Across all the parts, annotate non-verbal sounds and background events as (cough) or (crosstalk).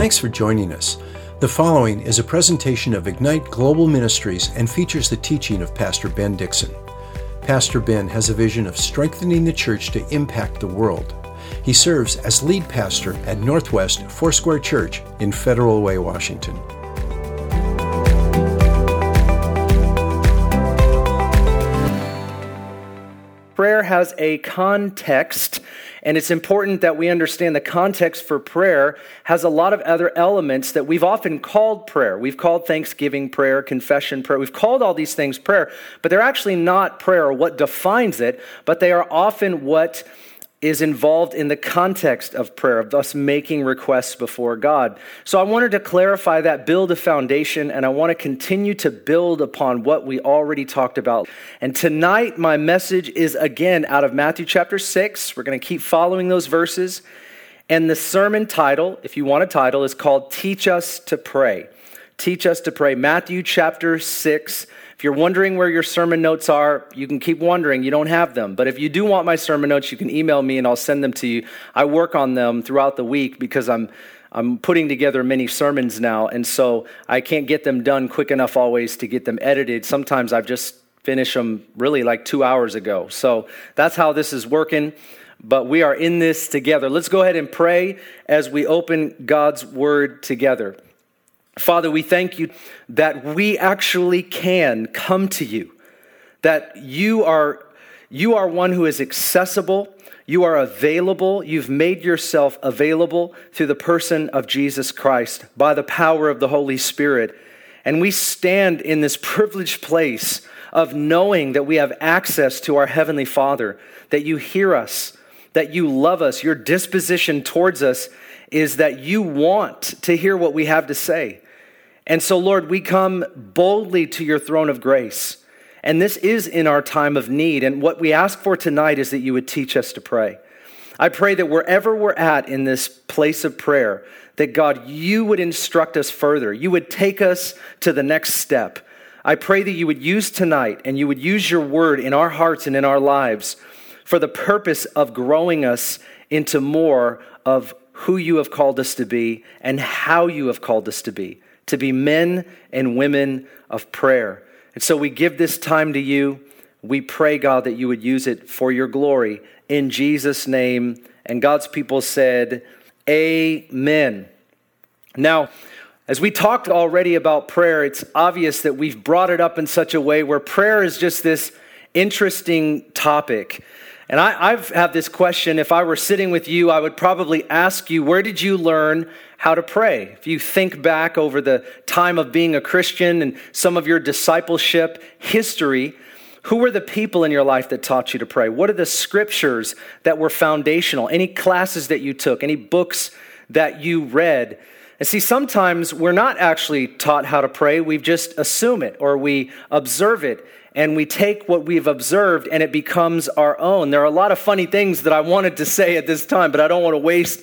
Thanks for joining us. The following is a presentation of Ignite Global Ministries and features the teaching of Pastor Ben Dixon. Pastor Ben has a vision of strengthening the church to impact the world. He serves as lead pastor at Northwest Foursquare Church in Federal Way, Washington. Prayer has a context, and it's important that we understand the context for prayer has a lot of other elements that we've often called prayer. We've called thanksgiving prayer, confession prayer. We've called all these things prayer, but they're actually not prayer or what defines it, but they are often what is involved in the context of prayer, of us making requests before God. So I wanted to clarify that, build a foundation, and I want to continue to build upon what we already talked about. And tonight, my message is again out of Matthew chapter 6. We're going to keep following those verses. And the sermon title, if you want a title, is called Teach Us to Pray. Teach Us to Pray. Matthew chapter 6 if you're wondering where your sermon notes are, you can keep wondering. You don't have them. But if you do want my sermon notes, you can email me and I'll send them to you. I work on them throughout the week because I'm I'm putting together many sermons now, and so I can't get them done quick enough always to get them edited. Sometimes I've just finished them really like two hours ago. So that's how this is working. But we are in this together. Let's go ahead and pray as we open God's word together. Father, we thank you that we actually can come to you, that you are, you are one who is accessible, you are available, you've made yourself available through the person of Jesus Christ by the power of the Holy Spirit. And we stand in this privileged place of knowing that we have access to our Heavenly Father, that you hear us, that you love us, your disposition towards us is that you want to hear what we have to say. And so, Lord, we come boldly to your throne of grace. And this is in our time of need. And what we ask for tonight is that you would teach us to pray. I pray that wherever we're at in this place of prayer, that God, you would instruct us further. You would take us to the next step. I pray that you would use tonight and you would use your word in our hearts and in our lives for the purpose of growing us into more of who you have called us to be and how you have called us to be, to be men and women of prayer. And so we give this time to you. We pray, God, that you would use it for your glory in Jesus' name. And God's people said, Amen. Now, as we talked already about prayer, it's obvious that we've brought it up in such a way where prayer is just this interesting topic. And I, I've had this question. If I were sitting with you, I would probably ask you, where did you learn how to pray? If you think back over the time of being a Christian and some of your discipleship history, who were the people in your life that taught you to pray? What are the scriptures that were foundational? Any classes that you took? Any books that you read? And see, sometimes we're not actually taught how to pray. We just assume it or we observe it and we take what we've observed and it becomes our own. There are a lot of funny things that I wanted to say at this time, but I don't want to waste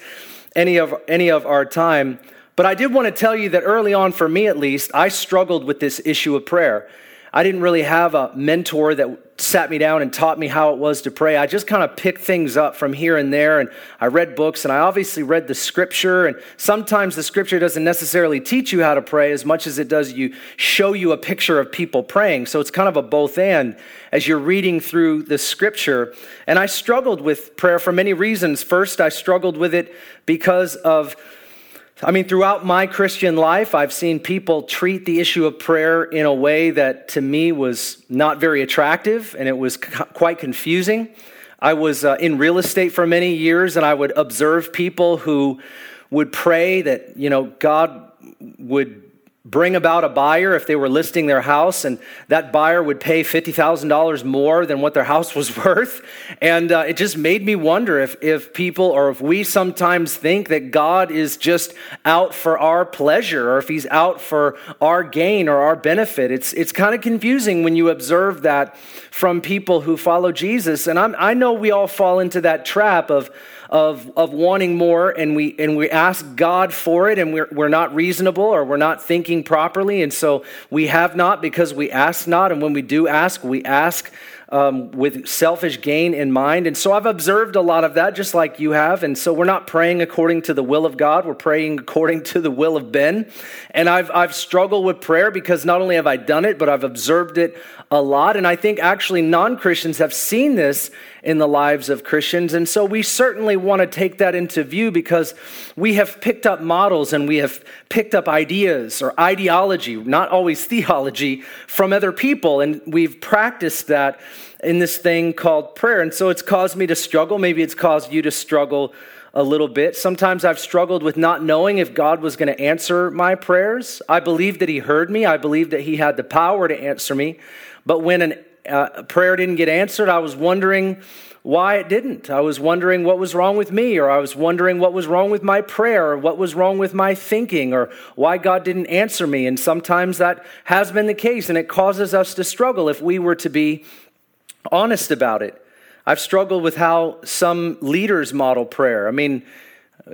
any of, any of our time. But I did want to tell you that early on, for me at least, I struggled with this issue of prayer. I didn't really have a mentor that sat me down and taught me how it was to pray. I just kind of picked things up from here and there, and I read books, and I obviously read the scripture. And sometimes the scripture doesn't necessarily teach you how to pray as much as it does you show you a picture of people praying. So it's kind of a both and as you're reading through the scripture. And I struggled with prayer for many reasons. First, I struggled with it because of I mean, throughout my Christian life, I've seen people treat the issue of prayer in a way that to me was not very attractive and it was quite confusing. I was uh, in real estate for many years and I would observe people who would pray that, you know, God would bring about a buyer if they were listing their house, and that buyer would pay $50,000 more than what their house was (laughs) worth. And uh, it just made me wonder if, if people or if we sometimes think that God is just out for our pleasure or if he's out for our gain or our benefit. It's, it's kind of confusing when you observe that from people who follow Jesus. And I'm, I know we all fall into that trap of, of, of wanting more and we, and we ask God for it and we're, we're not reasonable or we're not thinking properly. And so we have not because we ask not. And when we do ask, we ask um, with selfish gain in mind. And so I've observed a lot of that, just like you have. And so we're not praying according to the will of God, we're praying according to the will of Ben. And I've, I've struggled with prayer because not only have I done it, but I've observed it a lot. And I think actually non Christians have seen this in the lives of Christians. And so we certainly want to take that into view because we have picked up models and we have picked up ideas or ideology, not always theology, from other people. And we've practiced that in this thing called prayer. And so it's caused me to struggle. Maybe it's caused you to struggle a little bit. Sometimes I've struggled with not knowing if God was going to answer my prayers. I believed that He heard me, I believed that He had the power to answer me. But when an uh, prayer didn't get answered, I was wondering why it didn't. I was wondering what was wrong with me, or I was wondering what was wrong with my prayer, or what was wrong with my thinking, or why God didn't answer me. And sometimes that has been the case, and it causes us to struggle if we were to be honest about it. I've struggled with how some leaders model prayer. I mean,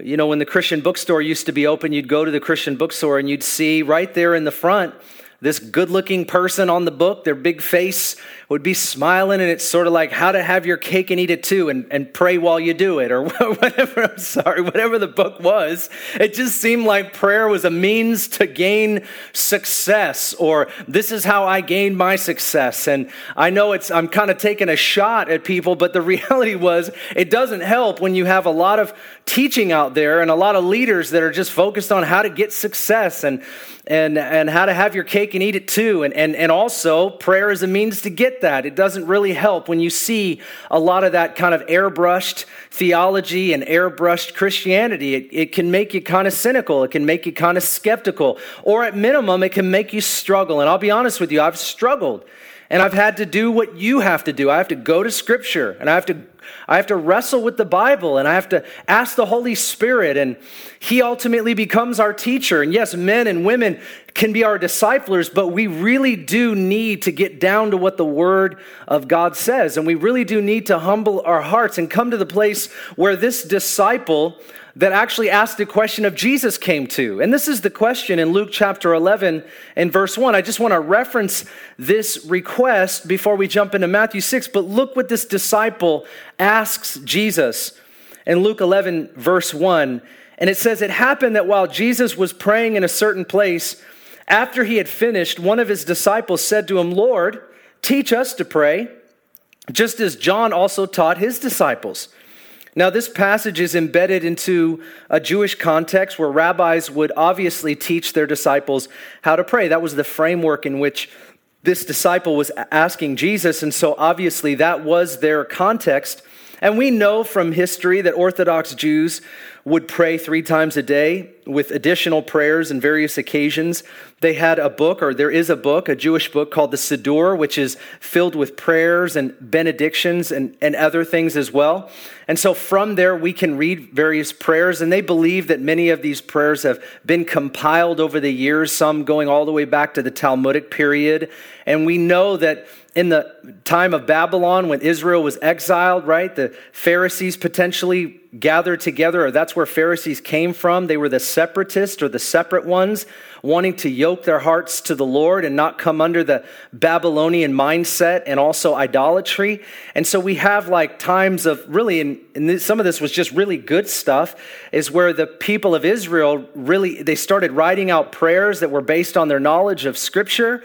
you know, when the Christian bookstore used to be open, you'd go to the Christian bookstore and you'd see right there in the front this good looking person on the book, their big face would be smiling, and it's sort of like how to have your cake and eat it too, and, and pray while you do it, or (laughs) whatever. I'm sorry, whatever the book was. It just seemed like prayer was a means to gain success, or this is how I gained my success. And I know it's, I'm kind of taking a shot at people, but the (laughs) reality was it doesn't help when you have a lot of teaching out there and a lot of leaders that are just focused on how to get success and and, and how to have your cake and eat it too. And, and, and also, prayer is a means to get that. It doesn't really help when you see a lot of that kind of airbrushed theology and airbrushed Christianity. It, it can make you kind of cynical, it can make you kind of skeptical, or at minimum, it can make you struggle. And I'll be honest with you, I've struggled. And I've had to do what you have to do. I have to go to Scripture and I have to I have to wrestle with the Bible and I have to ask the Holy Spirit, and He ultimately becomes our teacher. And yes, men and women can be our disciplers, but we really do need to get down to what the Word of God says. And we really do need to humble our hearts and come to the place where this disciple that actually asked the question of Jesus came to. And this is the question in Luke chapter 11 and verse 1. I just want to reference this request before we jump into Matthew 6, but look what this disciple asks Jesus in Luke 11, verse 1. And it says, It happened that while Jesus was praying in a certain place, after he had finished, one of his disciples said to him, Lord, teach us to pray, just as John also taught his disciples. Now, this passage is embedded into a Jewish context where rabbis would obviously teach their disciples how to pray. That was the framework in which this disciple was asking Jesus. And so, obviously, that was their context. And we know from history that Orthodox Jews would pray three times a day with additional prayers and various occasions. They had a book, or there is a book, a Jewish book called the Siddur, which is filled with prayers and benedictions and, and other things as well. And so from there, we can read various prayers, and they believe that many of these prayers have been compiled over the years, some going all the way back to the Talmudic period. And we know that in the time of Babylon, when Israel was exiled, right, the Pharisees potentially gathered together, or that's where Pharisees came from. They were the separatists or the separate ones, wanting to yoke their hearts to the Lord and not come under the Babylonian mindset and also idolatry. And so we have like times of really, and, and some of this was just really good stuff, is where the people of Israel really, they started writing out prayers that were based on their knowledge of Scripture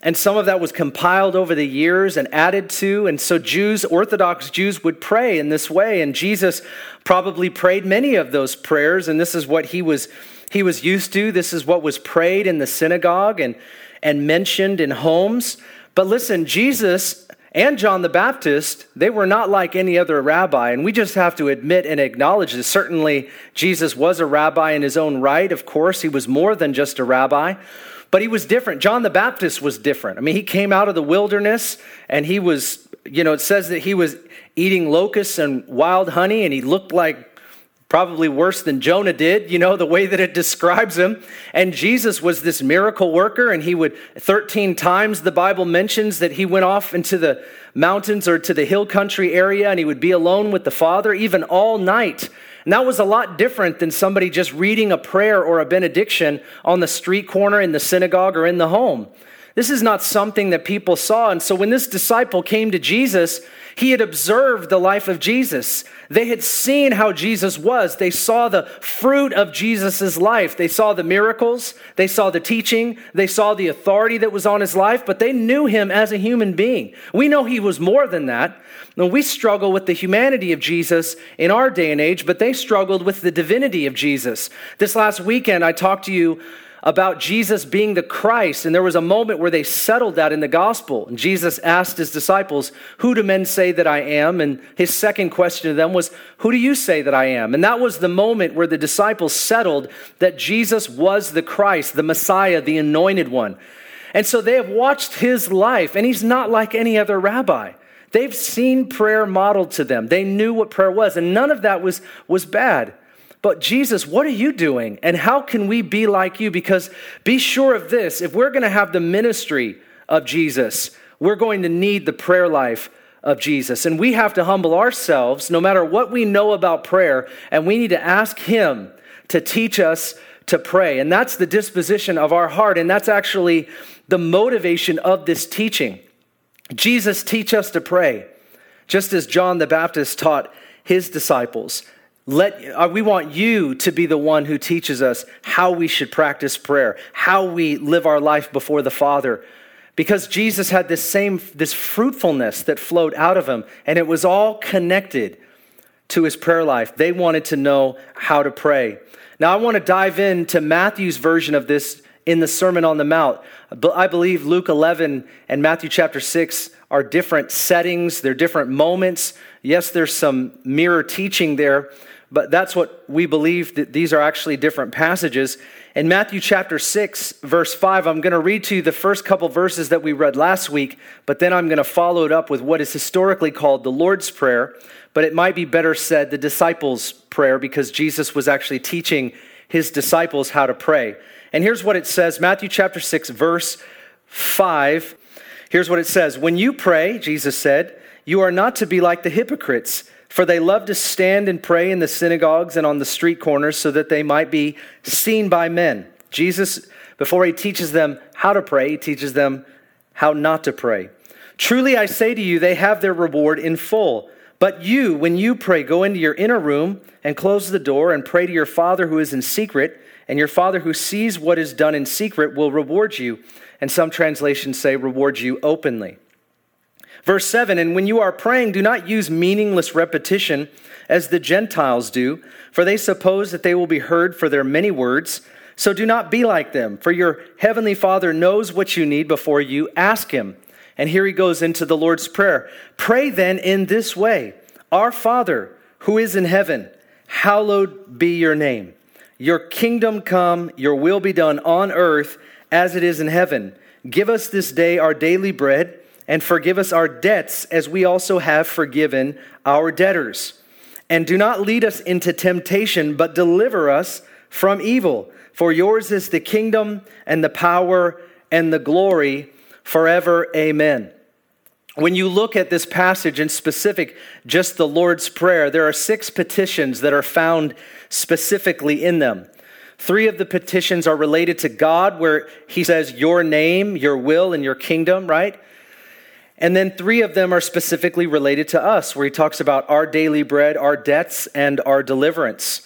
and some of that was compiled over the years and added to. And so Jews, Orthodox Jews, would pray in this way. And Jesus probably prayed many of those prayers. And this is what he was, he was used to. This is what was prayed in the synagogue and, and mentioned in homes. But listen, Jesus and John the Baptist, they were not like any other rabbi. And we just have to admit and acknowledge this. Certainly, Jesus was a rabbi in his own right. Of course, he was more than just a rabbi. But he was different. John the Baptist was different. I mean, he came out of the wilderness and he was, you know, it says that he was eating locusts and wild honey and he looked like probably worse than Jonah did, you know, the way that it describes him. And Jesus was this miracle worker, and he would, 13 times the Bible mentions that he went off into the mountains or to the hill country area and he would be alone with the Father, even all night. And that was a lot different than somebody just reading a prayer or a benediction on the street corner, in the synagogue, or in the home. This is not something that people saw. And so when this disciple came to Jesus, he had observed the life of Jesus. They had seen how Jesus was. They saw the fruit of Jesus' life. They saw the miracles. They saw the teaching. They saw the authority that was on his life, but they knew him as a human being. We know he was more than that. We struggle with the humanity of Jesus in our day and age, but they struggled with the divinity of Jesus. This last weekend, I talked to you about Jesus being the Christ. And there was a moment where they settled that in the gospel. And Jesus asked his disciples, Who do men say that I am? And his second question to them was, Who do you say that I am? And that was the moment where the disciples settled that Jesus was the Christ, the Messiah, the anointed one. And so they have watched his life, and he's not like any other rabbi. They've seen prayer modeled to them. They knew what prayer was, and none of that was, was bad. But Jesus, what are you doing? And how can we be like you? Because be sure of this if we're going to have the ministry of Jesus, we're going to need the prayer life of Jesus. And we have to humble ourselves, no matter what we know about prayer, and we need to ask Him to teach us to pray. And that's the disposition of our heart. And that's actually the motivation of this teaching. Jesus, teach us to pray, just as John the Baptist taught his disciples. Let, uh, we want you to be the one who teaches us how we should practice prayer, how we live our life before the Father. Because Jesus had this same, this fruitfulness that flowed out of him, and it was all connected to his prayer life. They wanted to know how to pray. Now, I want to dive into Matthew's version of this in the Sermon on the Mount. I believe Luke 11 and Matthew chapter 6 are different settings, they're different moments. Yes, there's some mirror teaching there, but that's what we believe that these are actually different passages. In Matthew chapter 6, verse 5, I'm going to read to you the first couple verses that we read last week, but then I'm going to follow it up with what is historically called the Lord's Prayer, but it might be better said the disciples' prayer because Jesus was actually teaching his disciples how to pray. And here's what it says Matthew chapter 6, verse 5. Here's what it says When you pray, Jesus said, you are not to be like the hypocrites for they love to stand and pray in the synagogues and on the street corners so that they might be seen by men. Jesus, before he teaches them how to pray, he teaches them how not to pray. Truly I say to you, they have their reward in full. But you, when you pray, go into your inner room and close the door and pray to your Father who is in secret, and your Father who sees what is done in secret will reward you. And some translations say, reward you openly. Verse 7 And when you are praying, do not use meaningless repetition as the Gentiles do, for they suppose that they will be heard for their many words. So do not be like them, for your heavenly Father knows what you need before you ask Him. And here he goes into the Lord's Prayer. Pray then in this way Our Father, who is in heaven, hallowed be your name. Your kingdom come, your will be done on earth as it is in heaven. Give us this day our daily bread and forgive us our debts as we also have forgiven our debtors. And do not lead us into temptation, but deliver us from evil. For yours is the kingdom and the power and the glory forever. Amen. When you look at this passage in specific, just the Lord's Prayer, there are six petitions that are found specifically in them. Three of the petitions are related to God, where he says, Your name, your will, and your kingdom, right? And then three of them are specifically related to us, where he talks about our daily bread, our debts, and our deliverance.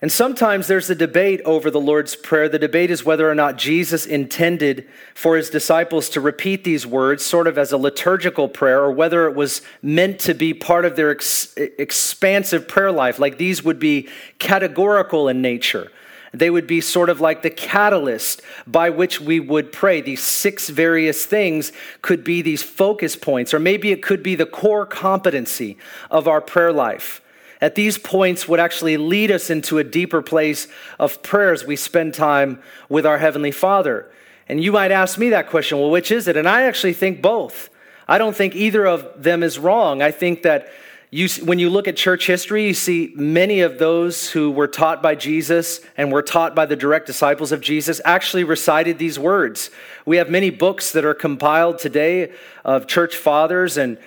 And sometimes there's a debate over the Lord's Prayer. The debate is whether or not Jesus intended for his disciples to repeat these words sort of as a liturgical prayer, or whether it was meant to be part of their ex- expansive prayer life, like these would be categorical in nature. They would be sort of like the catalyst by which we would pray. These six various things could be these focus points, or maybe it could be the core competency of our prayer life. At these points would actually lead us into a deeper place of prayer as we spend time with our Heavenly Father. And you might ask me that question well, which is it? And I actually think both. I don't think either of them is wrong. I think that you, when you look at church history, you see many of those who were taught by Jesus and were taught by the direct disciples of Jesus actually recited these words. We have many books that are compiled today of church fathers and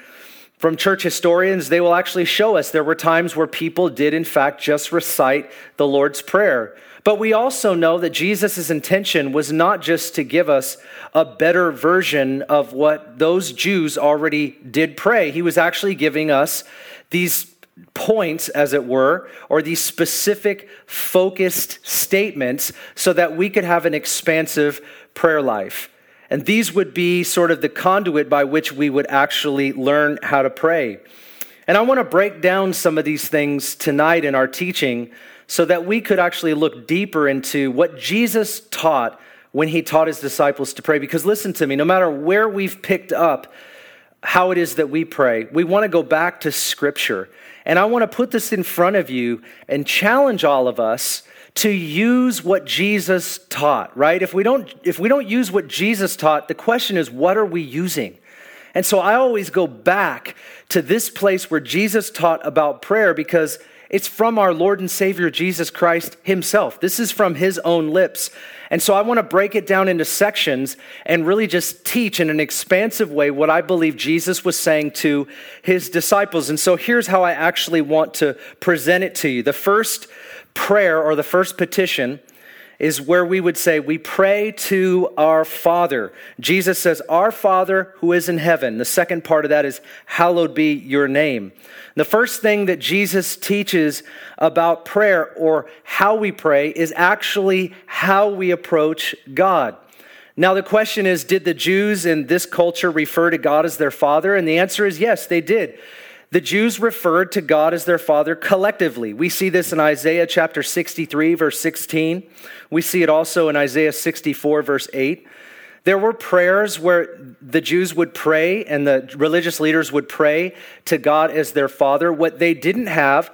from church historians, they will actually show us there were times where people did, in fact, just recite the Lord's Prayer. But we also know that Jesus' intention was not just to give us a better version of what those Jews already did pray. He was actually giving us these points, as it were, or these specific focused statements so that we could have an expansive prayer life. And these would be sort of the conduit by which we would actually learn how to pray. And I want to break down some of these things tonight in our teaching so that we could actually look deeper into what Jesus taught when he taught his disciples to pray. Because listen to me, no matter where we've picked up how it is that we pray, we want to go back to Scripture. And I want to put this in front of you and challenge all of us to use what Jesus taught, right? If we don't if we don't use what Jesus taught, the question is what are we using? And so I always go back to this place where Jesus taught about prayer because it's from our Lord and Savior Jesus Christ Himself. This is from His own lips. And so I want to break it down into sections and really just teach in an expansive way what I believe Jesus was saying to His disciples. And so here's how I actually want to present it to you. The first prayer or the first petition is where we would say, We pray to our Father. Jesus says, Our Father who is in heaven. The second part of that is, Hallowed be your name. The first thing that Jesus teaches about prayer or how we pray is actually how we approach God. Now, the question is Did the Jews in this culture refer to God as their Father? And the answer is yes, they did. The Jews referred to God as their Father collectively. We see this in Isaiah chapter 63, verse 16. We see it also in Isaiah 64, verse 8. There were prayers where the Jews would pray and the religious leaders would pray to God as their Father. What they didn't have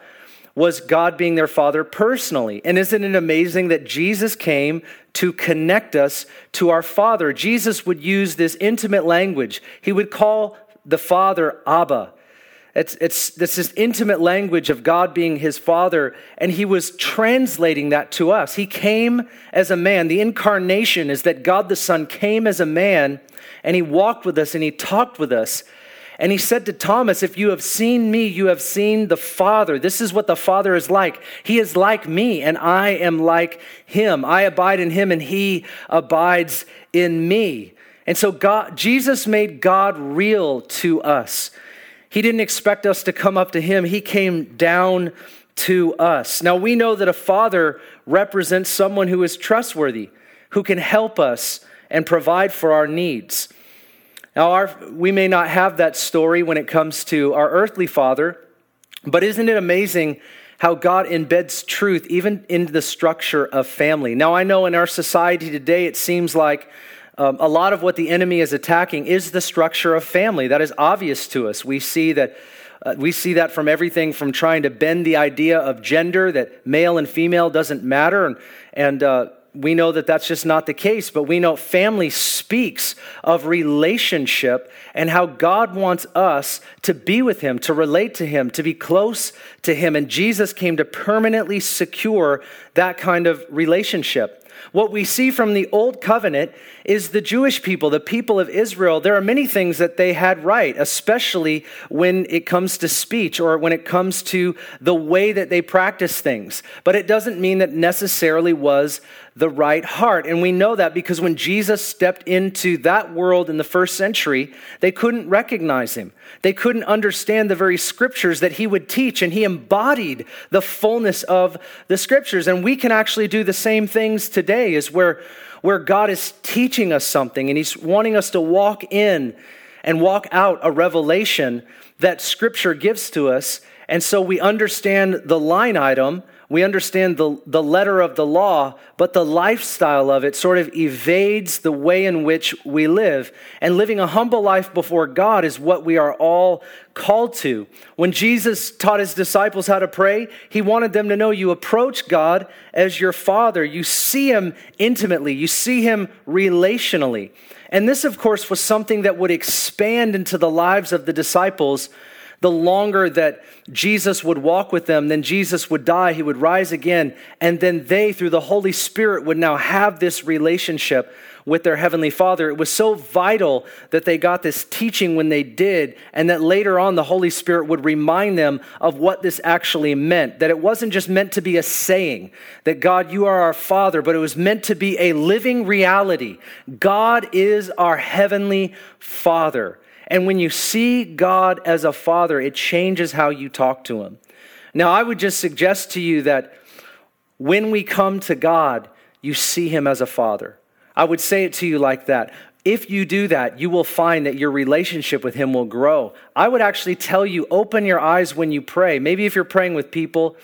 was God being their Father personally. And isn't it amazing that Jesus came to connect us to our Father? Jesus would use this intimate language. He would call the Father Abba. It's, it's, it's this intimate language of God being his father, and he was translating that to us. He came as a man. The incarnation is that God the Son came as a man, and he walked with us and he talked with us. And he said to Thomas, If you have seen me, you have seen the Father. This is what the Father is like. He is like me, and I am like him. I abide in him, and he abides in me. And so God, Jesus made God real to us. He didn't expect us to come up to him, he came down to us. Now, we know that a father represents someone who is trustworthy, who can help us and provide for our needs. Now, our, we may not have that story when it comes to our earthly father, but isn't it amazing how God embeds truth even in the structure of family? Now, I know in our society today, it seems like um, a lot of what the enemy is attacking is the structure of family. That is obvious to us. We see that. Uh, we see that from everything from trying to bend the idea of gender, that male and female doesn't matter, and, and uh, we know that that's just not the case, but we know family speaks of relationship and how God wants us to be with Him, to relate to Him, to be close to Him. And Jesus came to permanently secure that kind of relationship. What we see from the Old Covenant is the Jewish people, the people of Israel. There are many things that they had right, especially when it comes to speech or when it comes to the way that they practice things. But it doesn't mean that necessarily was the right heart. And we know that because when Jesus stepped into that world in the first century, they couldn't recognize him. They couldn't understand the very scriptures that he would teach, and he embodied the fullness of the scriptures. And we can actually do the same things today, is where, where God is teaching us something and he's wanting us to walk in and walk out a revelation that scripture gives to us. And so we understand the line item we understand the, the letter of the law, but the lifestyle of it sort of evades the way in which we live. And living a humble life before God is what we are all called to. When Jesus taught his disciples how to pray, he wanted them to know you approach God as your Father. You see him intimately, you see him relationally. And this, of course, was something that would expand into the lives of the disciples the longer that Jesus would walk with them, then Jesus would die, he would rise again, and then they, through the Holy Spirit, would now have this relationship with their Heavenly Father. It was so vital that they got this teaching when they did, and that later on the Holy Spirit would remind them of what this actually meant. That it wasn't just meant to be a saying, that God, you are our Father, but it was meant to be a living reality. God is our Heavenly Father. And when you see God as a Father, it changes how you talk to Him. Now, I would just suggest to you that when we come to God, you see Him as a Father. I would say it to you like that. If you do that, you will find that your relationship with Him will grow. I would actually tell you open your eyes when you pray. Maybe if you're praying with people,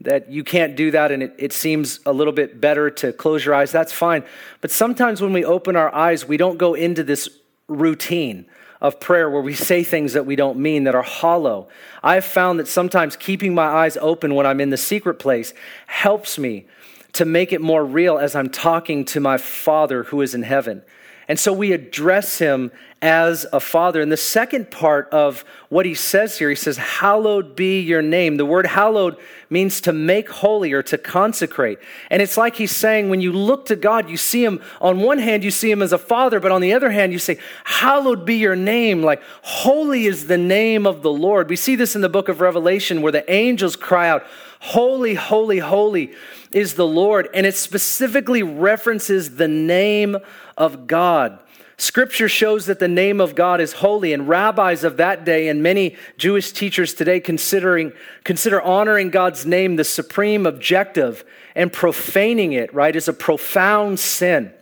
that you can't do that and it, it seems a little bit better to close your eyes, that's fine. But sometimes when we open our eyes, we don't go into this routine of prayer where we say things that we don't mean that are hollow. I've found that sometimes keeping my eyes open when I'm in the secret place helps me to make it more real as I'm talking to my Father who is in heaven. And so we address him as a father. And the second part of what he says here, he says, Hallowed be your name. The word hallowed means to make holy or to consecrate. And it's like he's saying, when you look to God, you see him, on one hand, you see him as a father, but on the other hand, you say, Hallowed be your name. Like, holy is the name of the Lord. We see this in the book of Revelation where the angels cry out, Holy, holy, holy is the Lord. And it specifically references the name of God. Scripture shows that the name of God is holy, and rabbis of that day and many Jewish teachers today considering, consider honoring God's name the supreme objective and profaning it, right, is a profound sin.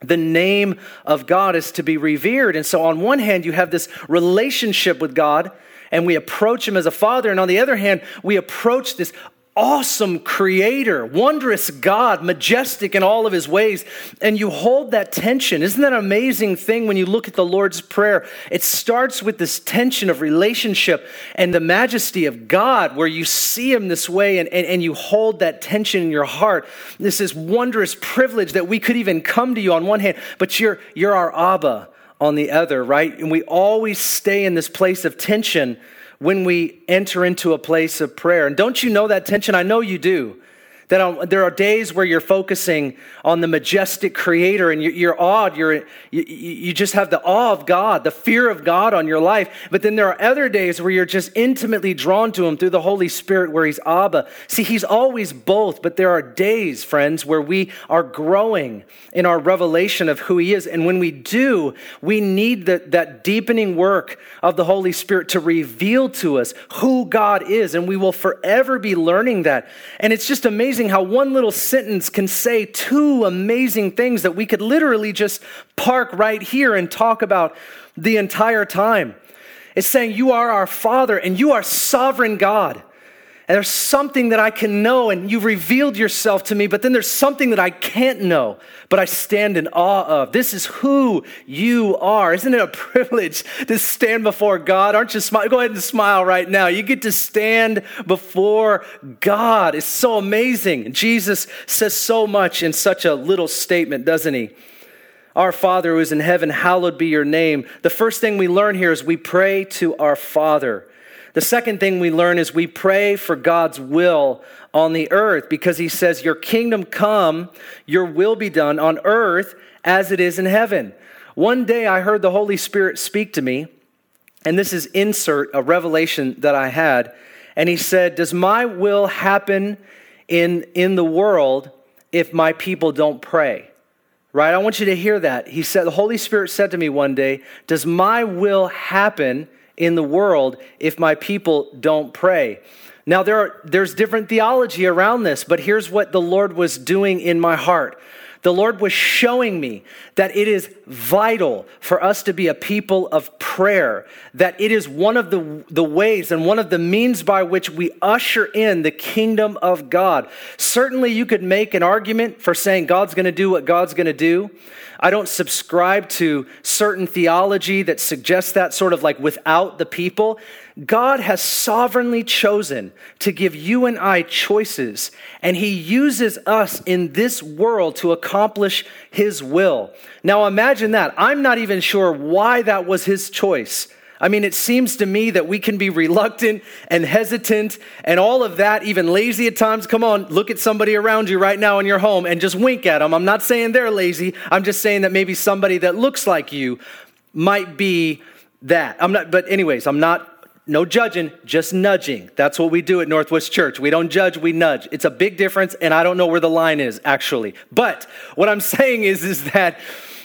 The name of God is to be revered. And so, on one hand, you have this relationship with God, and we approach Him as a Father. And on the other hand, we approach this awesome creator, wondrous God, majestic in all of his ways. And you hold that tension. Isn't that an amazing thing when you look at the Lord's Prayer? It starts with this tension of relationship and the majesty of God, where you see him this way and, and, and you hold that tension in your heart. This is wondrous privilege that we could even come to you on one hand, but you're, you're our Abba on the other, right? And we always stay in this place of tension when we enter into a place of prayer. And don't you know that tension? I know you do. That on, there are days where you're focusing on the majestic creator and you're, you're awed. You're, you, you just have the awe of God, the fear of God on your life. But then there are other days where you're just intimately drawn to him through the Holy Spirit where he's Abba. See, he's always both, but there are days, friends, where we are growing in our revelation of who he is. And when we do, we need the, that deepening work of the Holy Spirit to reveal to us who God is. And we will forever be learning that. And it's just amazing amazing how one little sentence can say two amazing things that we could literally just park right here and talk about the entire time. It's saying, You are our Father and you are sovereign God. And there's something that I can know, and you've revealed yourself to me, but then there's something that I can't know, but I stand in awe of. This is who you are. Isn't it a (laughs) privilege to stand before God? Aren't you smile? Go ahead and smile right now. You get to stand before God. It's so amazing. Jesus says so much in such a little statement, doesn't he? Our Father who is in heaven, hallowed be your name. The first thing we learn here is we pray to our Father. The second thing we learn is we pray for God's will on the earth because he says, Your kingdom come, your will be done on earth as it is in heaven. One day I heard the Holy Spirit speak to me, and this is insert a revelation that I had. And he said, Does my will happen in, in the world if my people don't pray? Right? I want you to hear that. He said, The Holy Spirit said to me one day, Does my will happen in the world if my people don't pray. Now, there are, there's different theology around this, but here's what the Lord was doing in my heart. The Lord was showing me that it is vital for us to be a people of prayer, that it is one of the, the ways and one of the means by which we usher in the kingdom of God. Certainly, you could make an argument for saying God's going to do what God's going to do. I don't subscribe to certain theology that suggests that sort of like without the people. God has sovereignly chosen to give you and I choices, and He uses us in this world to accomplish His will. Now imagine that. I'm not even sure why that was His choice. I mean, it seems to me that we can be reluctant and hesitant and all of that, even lazy at times. Come on, look at somebody around you right now in your home and just wink at them. I'm not saying they're lazy. I'm just saying that maybe somebody that looks like you might be that. I'm not, but anyways, I'm not no judging, just nudging. That's what we do at Northwest Church. We don't judge, we nudge. It's a big difference, and I don't know where the line is, actually. But what I'm (laughs) saying is, is that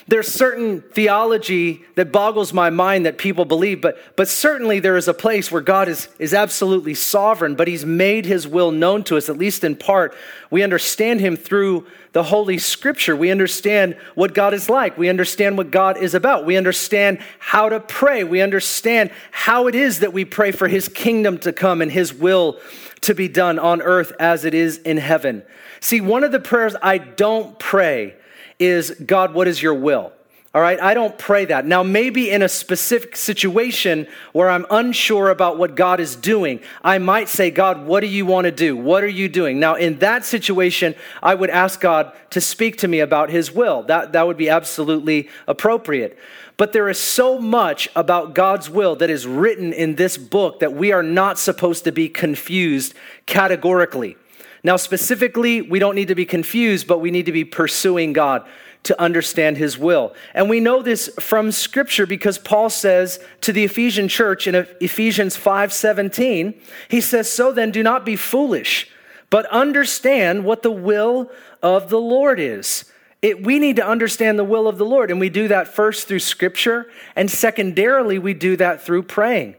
there's certain theology that boggles my mind that people believe, but, but certainly there is a place where God is, is absolutely sovereign, but He's made His will known to us, at least in part. We understand Him through the Holy Scripture. We understand what God is like. We understand what God is about. We understand how to pray. We understand how it is that we pray for His kingdom to come and His will to be done on earth as it is in heaven. See, one of the prayers I don't pray is God, what is your will? All right, I don't pray that. Now, maybe in a specific situation where I'm unsure about what God is doing, I might say, God, what do you want to do? What are you doing? Now, in that situation, I would ask God to speak to me about his will. That, that would be absolutely appropriate. But there is so much about God's will that is written in this book that we are not supposed to be confused categorically. Now, specifically, we don't need to be confused, but we need to be pursuing God to understand his will. And we know this from scripture because Paul says to the Ephesian church in Ephesians 5:17, he says, "So then do not be foolish, but understand what the will of the Lord is." It, we need to understand the will of the Lord, and we do that first through scripture, and secondarily, we do that through praying.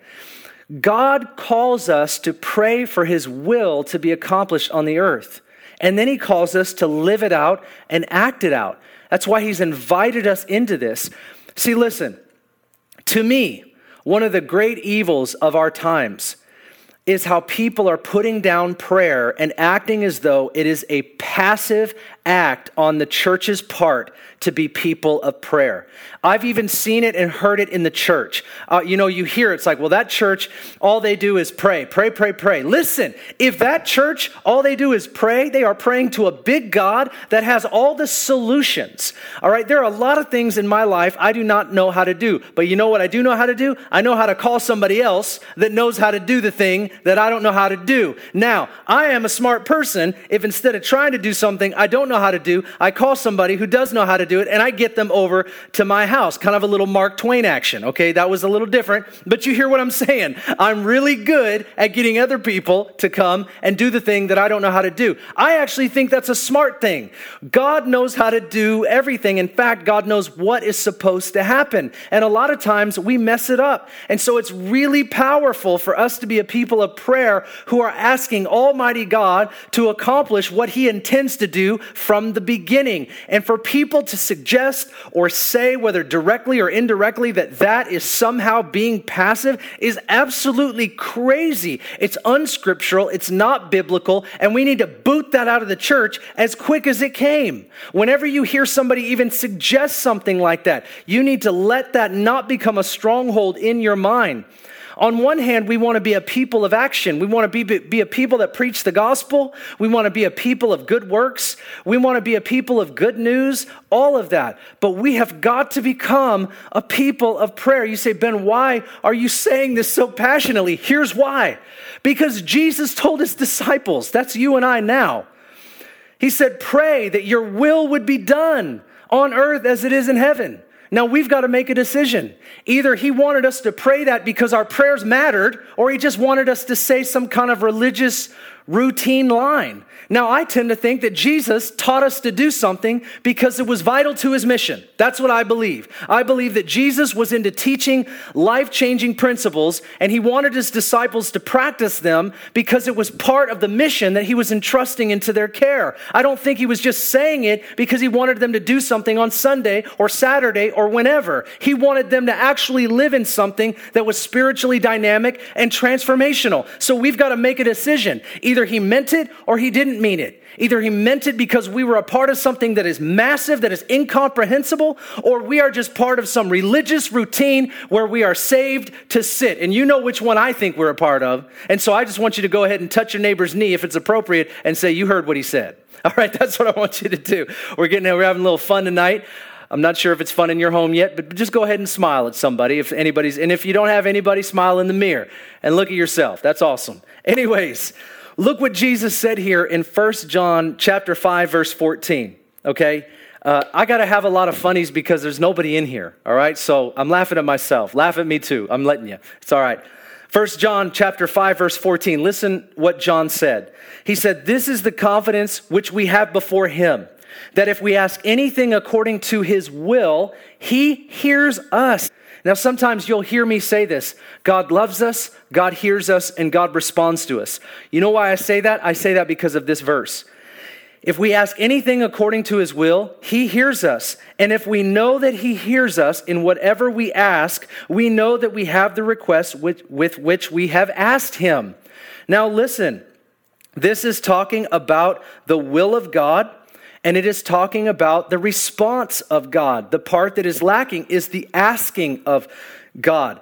God calls us to pray for his will to be accomplished on the earth. And then he calls us to live it out and act it out. That's why he's invited us into this. See, listen, to me, one of the great evils of our times is how people are putting down prayer and acting as though it is a passive act on the church's part to be people of prayer. I've even seen it and heard it in the church. Uh, you know, you hear it's like, well, that church, all they do is pray, pray, pray, pray. Listen, if that church, all they do is pray, they are praying to a big God that has all the solutions. All right, there are a lot of things in my life I do not know how to do. But you know what I do know how to do? I know how to call somebody else that knows how to do the thing that I don't know how to do. Now, I am a smart person if instead of trying to do something I don't know how to do, I call somebody who does know how to do it and I get them over to my house. Kind of a little Mark Twain action, okay? That was a little different, but you hear what I'm saying. I'm really good at getting other people to come and do the thing that I don't know how to do. I actually think that's a smart thing. God knows how to do everything. In fact, God knows what is supposed to happen. And a lot of times we mess it up. And so it's really powerful for us to be a people of prayer who are asking Almighty God to accomplish what He intends to do from the beginning. And for people to suggest or say, whether directly or indirectly, that that is somehow being passive is absolutely crazy. It's unscriptural, it's not biblical, and we need to boot that out of the church as quick as it came. Whenever you hear somebody even suggest something like that, you need to let that not become a stronghold in your mind. On one hand, we want to be a people of action. We want to be, be a people that preach the gospel. We want to be a people of good works. We want to be a people of good news, all of that. But we have got to become a people of prayer. You say, Ben, why are you saying this so passionately? Here's why. Because Jesus told his disciples, that's you and I now. He said, Pray that your will would be done on earth as it is in heaven. Now we've got to make a decision. Either he wanted us to pray that because our prayers mattered, or he just wanted us to say some kind of religious routine line. Now, I tend to think that Jesus taught us to do something because it was vital to his mission. That's what I believe. I believe that Jesus was into teaching life changing principles and he wanted his disciples to practice them because it was part of the mission that he was entrusting into their care. I don't think he was just saying it because he wanted them to do something on Sunday or Saturday or whenever. He wanted them to actually live in something that was spiritually dynamic and transformational. So we've got to make a decision. Either he meant it or he didn't mean it. Either he meant it because we were a part of something that is massive, that is incomprehensible, or we are just part of some religious routine where we are saved to sit. And you know which one I think we're a part of. And so I just want you to go ahead and touch your neighbor's knee if it's appropriate and say, You heard what he said. (laughs) All right, that's what I want you to do. We're getting we're having a little fun tonight. I'm not sure if it's fun in your home yet, but just go ahead and smile at somebody if anybody's, and if you don't have anybody, smile in the mirror and look at yourself. That's awesome. Anyways, look what Jesus said here in 1 John chapter 5, verse 14. Okay? Uh, I got to have a lot of funnies because there's nobody in here. All right? So I'm laughing at myself. Laugh at me too. I'm letting you. It's all right. 1 John chapter 5 verse 14. Listen what John said. He said, "This is the confidence which we have before him, that if we ask anything according to his will, he hears us." Now sometimes you'll hear me say this. God loves us, God hears us, and God responds to us. You know why I say that? I say that because of this verse. If we ask anything according to his will, he hears us. And if we know that he hears us in whatever we ask, we know that we have the request with, with which we have asked him. Now, listen, this is talking about the will of God, and it is talking about the response of God. The part that is lacking is the asking of God.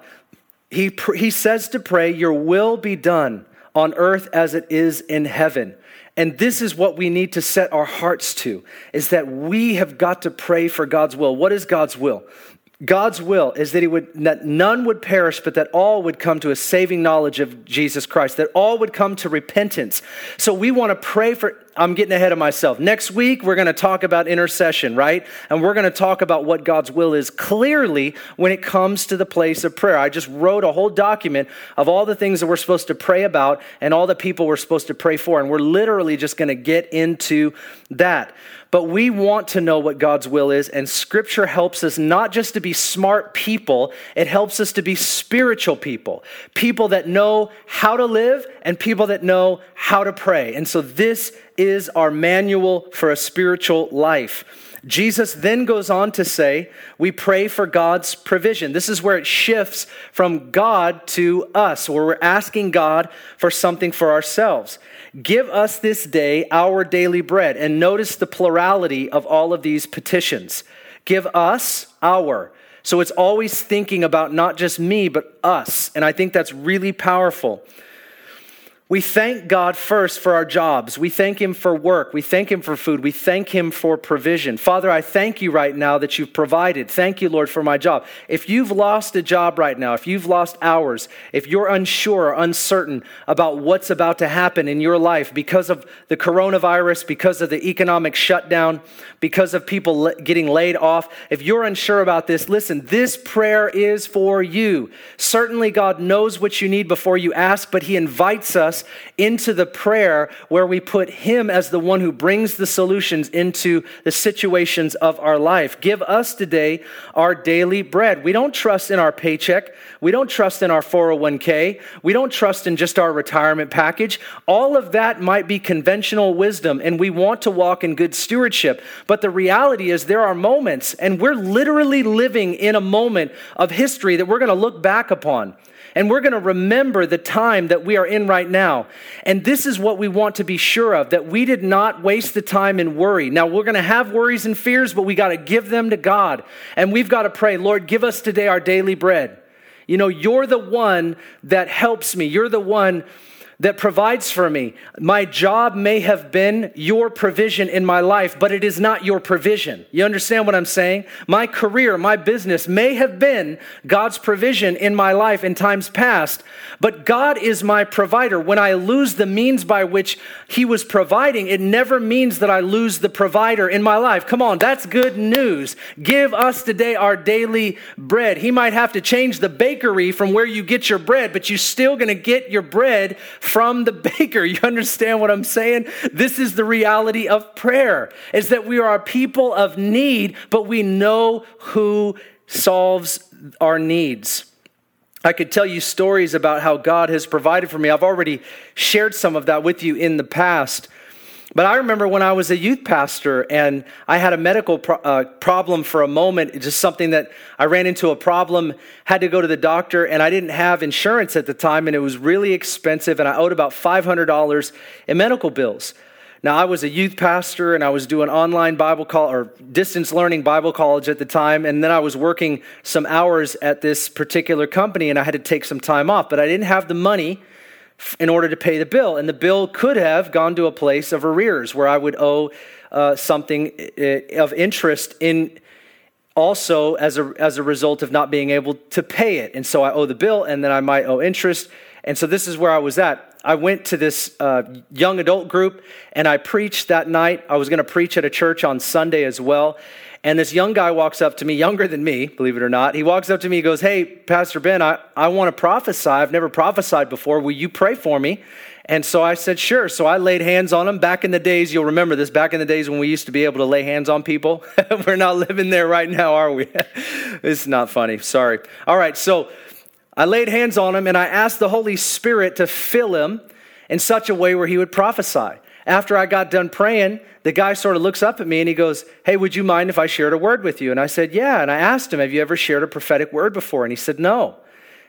He, he says to pray, Your will be done on earth as it is in heaven. And this is what we need to set our hearts to is that we have got to pray for God's will. What is God's will? God's will is that he would that none would perish but that all would come to a saving knowledge of Jesus Christ that all would come to repentance. So we want to pray for I'm getting ahead of myself. Next week we're going to talk about intercession, right? And we're going to talk about what God's will is clearly when it comes to the place of prayer. I just wrote a whole document of all the things that we're supposed to pray about and all the people we're supposed to pray for and we're literally just going to get into that. But we want to know what God's will is, and Scripture helps us not just to be smart people, it helps us to be spiritual people. People that know how to live and people that know how to pray. And so this is our manual for a spiritual life. Jesus then goes on to say, we pray for God's provision. This is where it shifts from God to us, where we're asking God for something for ourselves. Give us this day our daily bread. And notice the plurality of all of these petitions. Give us our. So it's always thinking about not just me, but us. And I think that's really powerful. We thank God first for our jobs. We thank Him for work. We thank Him for food. We thank Him for provision. Father, I thank you right now that you've provided. Thank you, Lord, for my job. If you've lost a job right now, if you've lost hours, if you're unsure or uncertain about what's about to happen in your life because of the coronavirus, because of the economic shutdown, because of people getting laid off, if you're unsure about this, listen, this prayer is for you. Certainly, God knows what you need before you ask, but He invites us into the prayer where we put Him as the one who brings the solutions into the situations of our life. Give us today our daily bread. We don't trust in our paycheck. We don't trust in our 401k. We don't trust in just our retirement package. All of that might be conventional wisdom, and we want to walk in good stewardship. But the reality is, there are moments, and we're literally living in a moment of history that we're going to look back upon. And we're going to remember the time that we are in right now. And this is what we want to be sure of that we did not waste the time in worry. Now, we're going to have worries and fears, but we got to give them to God. And we've got to pray, Lord, give us today our daily bread. You know, you're the one that helps me. You're the one that provides for me. My job may have been your provision in my life, but it is not your provision. You understand what I'm saying? My career, my business may have been God's provision in my life in times past, but God is my provider. When I lose the means by which He was providing, it never means that I lose the provider in my life. Come on, that's good news. Give us today our daily bread. He might have to change the bakery from where you get your bread, but you're still going to get your bread from the baker. (laughs) You understand what I'm saying? This is the reality of prayer is that we are a people of need, but we know who solves our needs. I could tell you stories about how God has provided for me. I've already shared some of that with you in the past. But I remember when I was a youth pastor and I had a medical pro- uh, problem for a moment, just something that I ran into a problem, had to go to the doctor, and I didn't have insurance at the time, and it was really expensive, and I owed about $500 in medical bills. Now, I was a youth pastor and I was doing online Bible or distance learning Bible college at the time. And then I was working some hours at this particular company and I had to take some time off, but I didn't have the money in order to pay the bill. And the bill could have gone to a place of arrears where I would owe uh, something of interest in, also as a, as a result of not being able to pay it. And so I owe the bill and then I might owe interest. And so this is where I was at. I went to this uh, young adult group and I preached that night. I was going to preach at a church on Sunday as well. And this young guy walks up to me, younger than me, believe it or not. He walks up to me, he goes, Hey, Pastor Ben, I, I want to prophesy. I've never prophesied before. Will you pray for me? And so I said, sure. So I laid hands on him. Back in the days, you'll remember this, back in the days when we used to be able to lay hands on people. (laughs) We're not living there right now, are we? (laughs) it's not funny. Sorry. All right. So I laid hands on him and I asked the Holy Spirit to fill him in such a way where he would prophesy. After I got done praying, the guy sort of looks up at me and he goes, Hey, would you mind if I shared a word with you? And I said, Yeah. And I asked him, Have you ever shared a prophetic word before? And he said, No.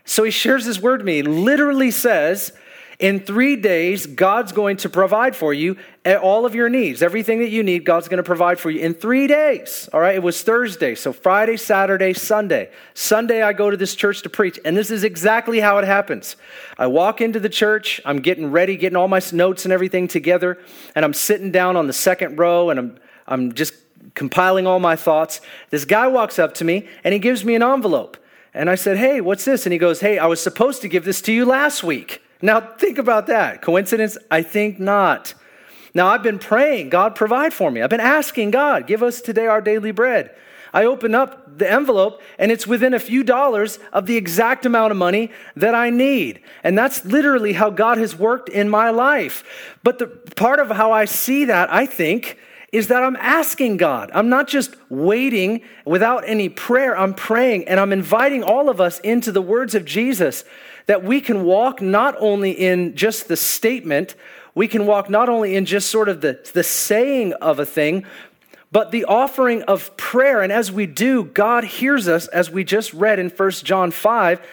So he shares his word to me. Literally says, in three days, God's going to provide for you all of your needs. Everything that you need, God's going to provide for you in three days. All right, it was Thursday. So Friday, Saturday, Sunday. Sunday, I go to this church to preach. And this is exactly how it happens. I walk into the church, I'm getting ready, getting all my notes and everything together. And I'm sitting down on the second row and I'm, I'm just compiling all my thoughts. This guy walks up to me and he gives me an envelope. And I said, Hey, what's this? And he goes, Hey, I was supposed to give this to you last week. Now, think about that. Coincidence? I think not. Now, I've been praying, God, provide for me. I've been asking God, give us today our daily bread. I open up the envelope and it's within a few dollars of the exact amount of money that I need. And that's literally how God has worked in my life. But the part of how I see that, I think, is that I'm asking God. I'm not just waiting without any prayer. I'm praying and I'm inviting all of us into the words of Jesus that we can walk not only in just the statement, we can walk not only in just sort of the, the saying of a thing, but the offering of prayer. And as we do, God hears us, as we just read in 1 John 5,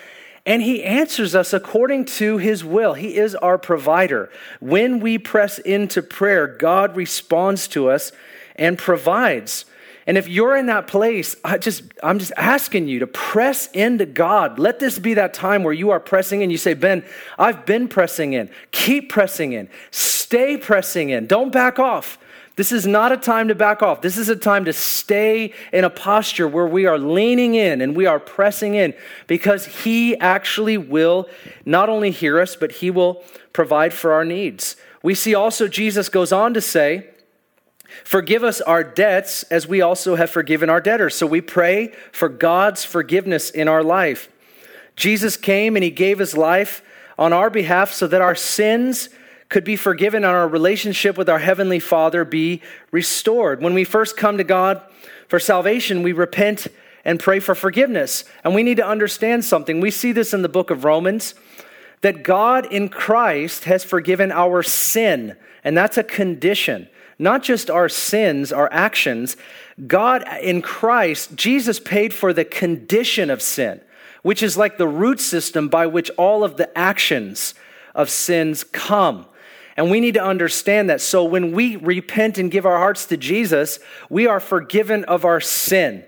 and he answers us according to his will. He is our provider. When we press into prayer, God responds to us and provides. And if you're in that place, I just I'm just asking you to press into God. Let this be that time where you are pressing in. You say, "Ben, I've been pressing in. Keep pressing in. Stay pressing in. Don't back off." This is not a time to back off. This is a time to stay in a posture where we are leaning in and we are pressing in because He actually will not only hear us, but He will provide for our needs. We see also Jesus goes on to say, Forgive us our debts as we also have forgiven our debtors. So we pray for God's forgiveness in our life. Jesus came and he gave his life on our behalf so that our sins could be forgiven and our relationship with our Heavenly Father be restored. When we first come to God for salvation, we repent and pray for forgiveness. And we need to understand something. We see this in the book of Romans that God in Christ has forgiven our sin, and that's a condition not just our sins, our actions. God in Christ, Jesus paid for the condition of sin, which is like the root system by which all of the actions of sins come. And we need to understand that. So when we repent and give our hearts to Jesus, we are forgiven of our sin.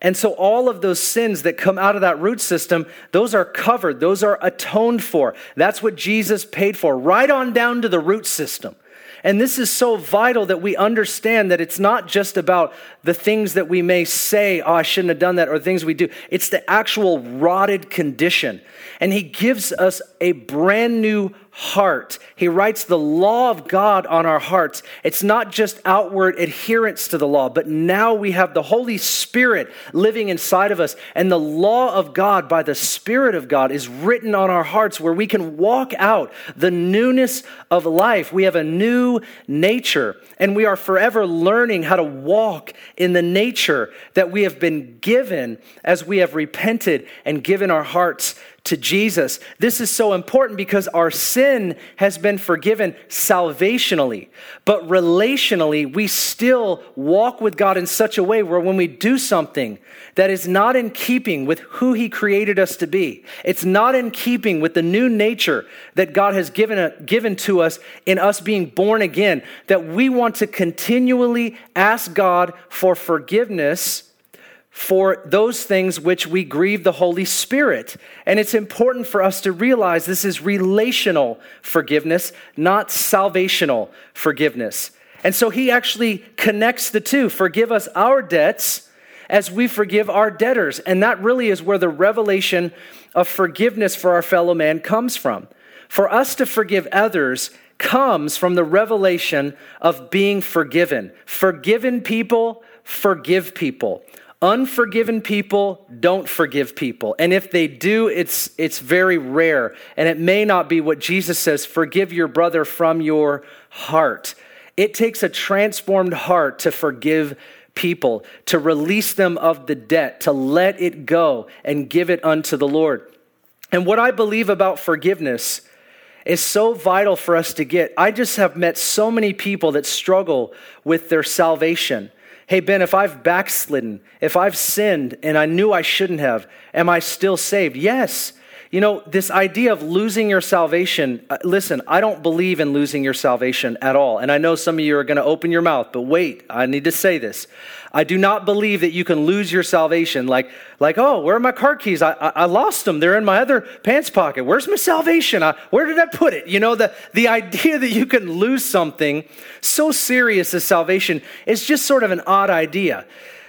And so all of those sins that come out of that root system, those are covered, those are atoned for. That's what Jesus paid for, right on down to the root system. And this is so vital that we understand that it's not just about the things that we may say, oh, I shouldn't have done that, or things we do. It's the actual rotted condition. And he gives us a brand new heart. He writes the law of God on our hearts. It's not just outward adherence to the law, but now we have the Holy Spirit living inside of us. And the law of God by the Spirit of God is written on our hearts where we can walk out the newness of life. We have a new nature, and we are forever learning how to walk in the nature that we have been given as we have repented and given our hearts to Jesus. This is so important because our sin has been forgiven salvationally, but relationally, we still walk with God in such a way where when we do something that is not in keeping with who He created us to be, it's not in keeping with the new nature that God has given, given to us in us being born again, that we want to continually ask God for forgiveness for those things which we grieve the Holy Spirit. And it's important for us to realize this is relational forgiveness, not salvational forgiveness. And so he actually connects the two forgive us our debts as we forgive our debtors. And that really is where the revelation of forgiveness for our fellow man comes from. For us to forgive others comes from the revelation of being forgiven. Forgiven people forgive people. Unforgiven people don't forgive people. And if they do, it's, it's very rare. And it may not be what Jesus says forgive your brother from your heart. It takes a transformed heart to forgive people, to release them of the debt, to let it go and give it unto the Lord. And what I believe about forgiveness is so vital for us to get. I just have met so many people that struggle with their salvation. Hey, Ben, if I've backslidden, if I've sinned and I knew I shouldn't have, am I still saved? Yes. You know, this idea of losing your salvation, uh, listen, I don't believe in losing your salvation at all. And I know some of you are going to open your mouth, but wait, I need to say this. I do not believe that you can lose your salvation like, like oh, where are my car keys? I, I, I lost them. They're in my other pants pocket. Where's my salvation? I, where did I put it? You know, the, the idea that you can lose something so serious as salvation is just sort of an odd idea.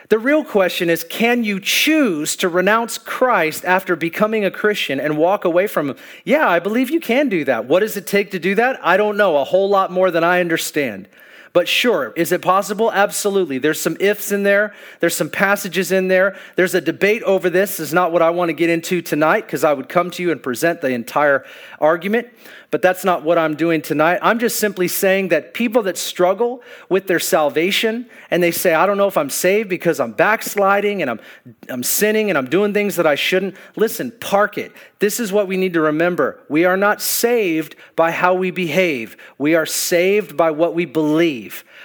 The real question is can you choose to renounce Christ after becoming a Christian and walk away from him? Yeah, I believe you can do that. What does it take to do that? I don't know, a whole lot more than I understand. But sure, is it possible? Absolutely. There's some ifs in there. There's some passages in there. There's a debate over this. this is not what I want to get into tonight because I would come to you and present the entire argument but that's not what I'm doing tonight. I'm just simply saying that people that struggle with their salvation and they say, I don't know if I'm saved because I'm backsliding and I'm, I'm sinning and I'm doing things that I shouldn't. Listen, park it. This is what we need to remember. We are not saved by how we behave, we are saved by what we believe.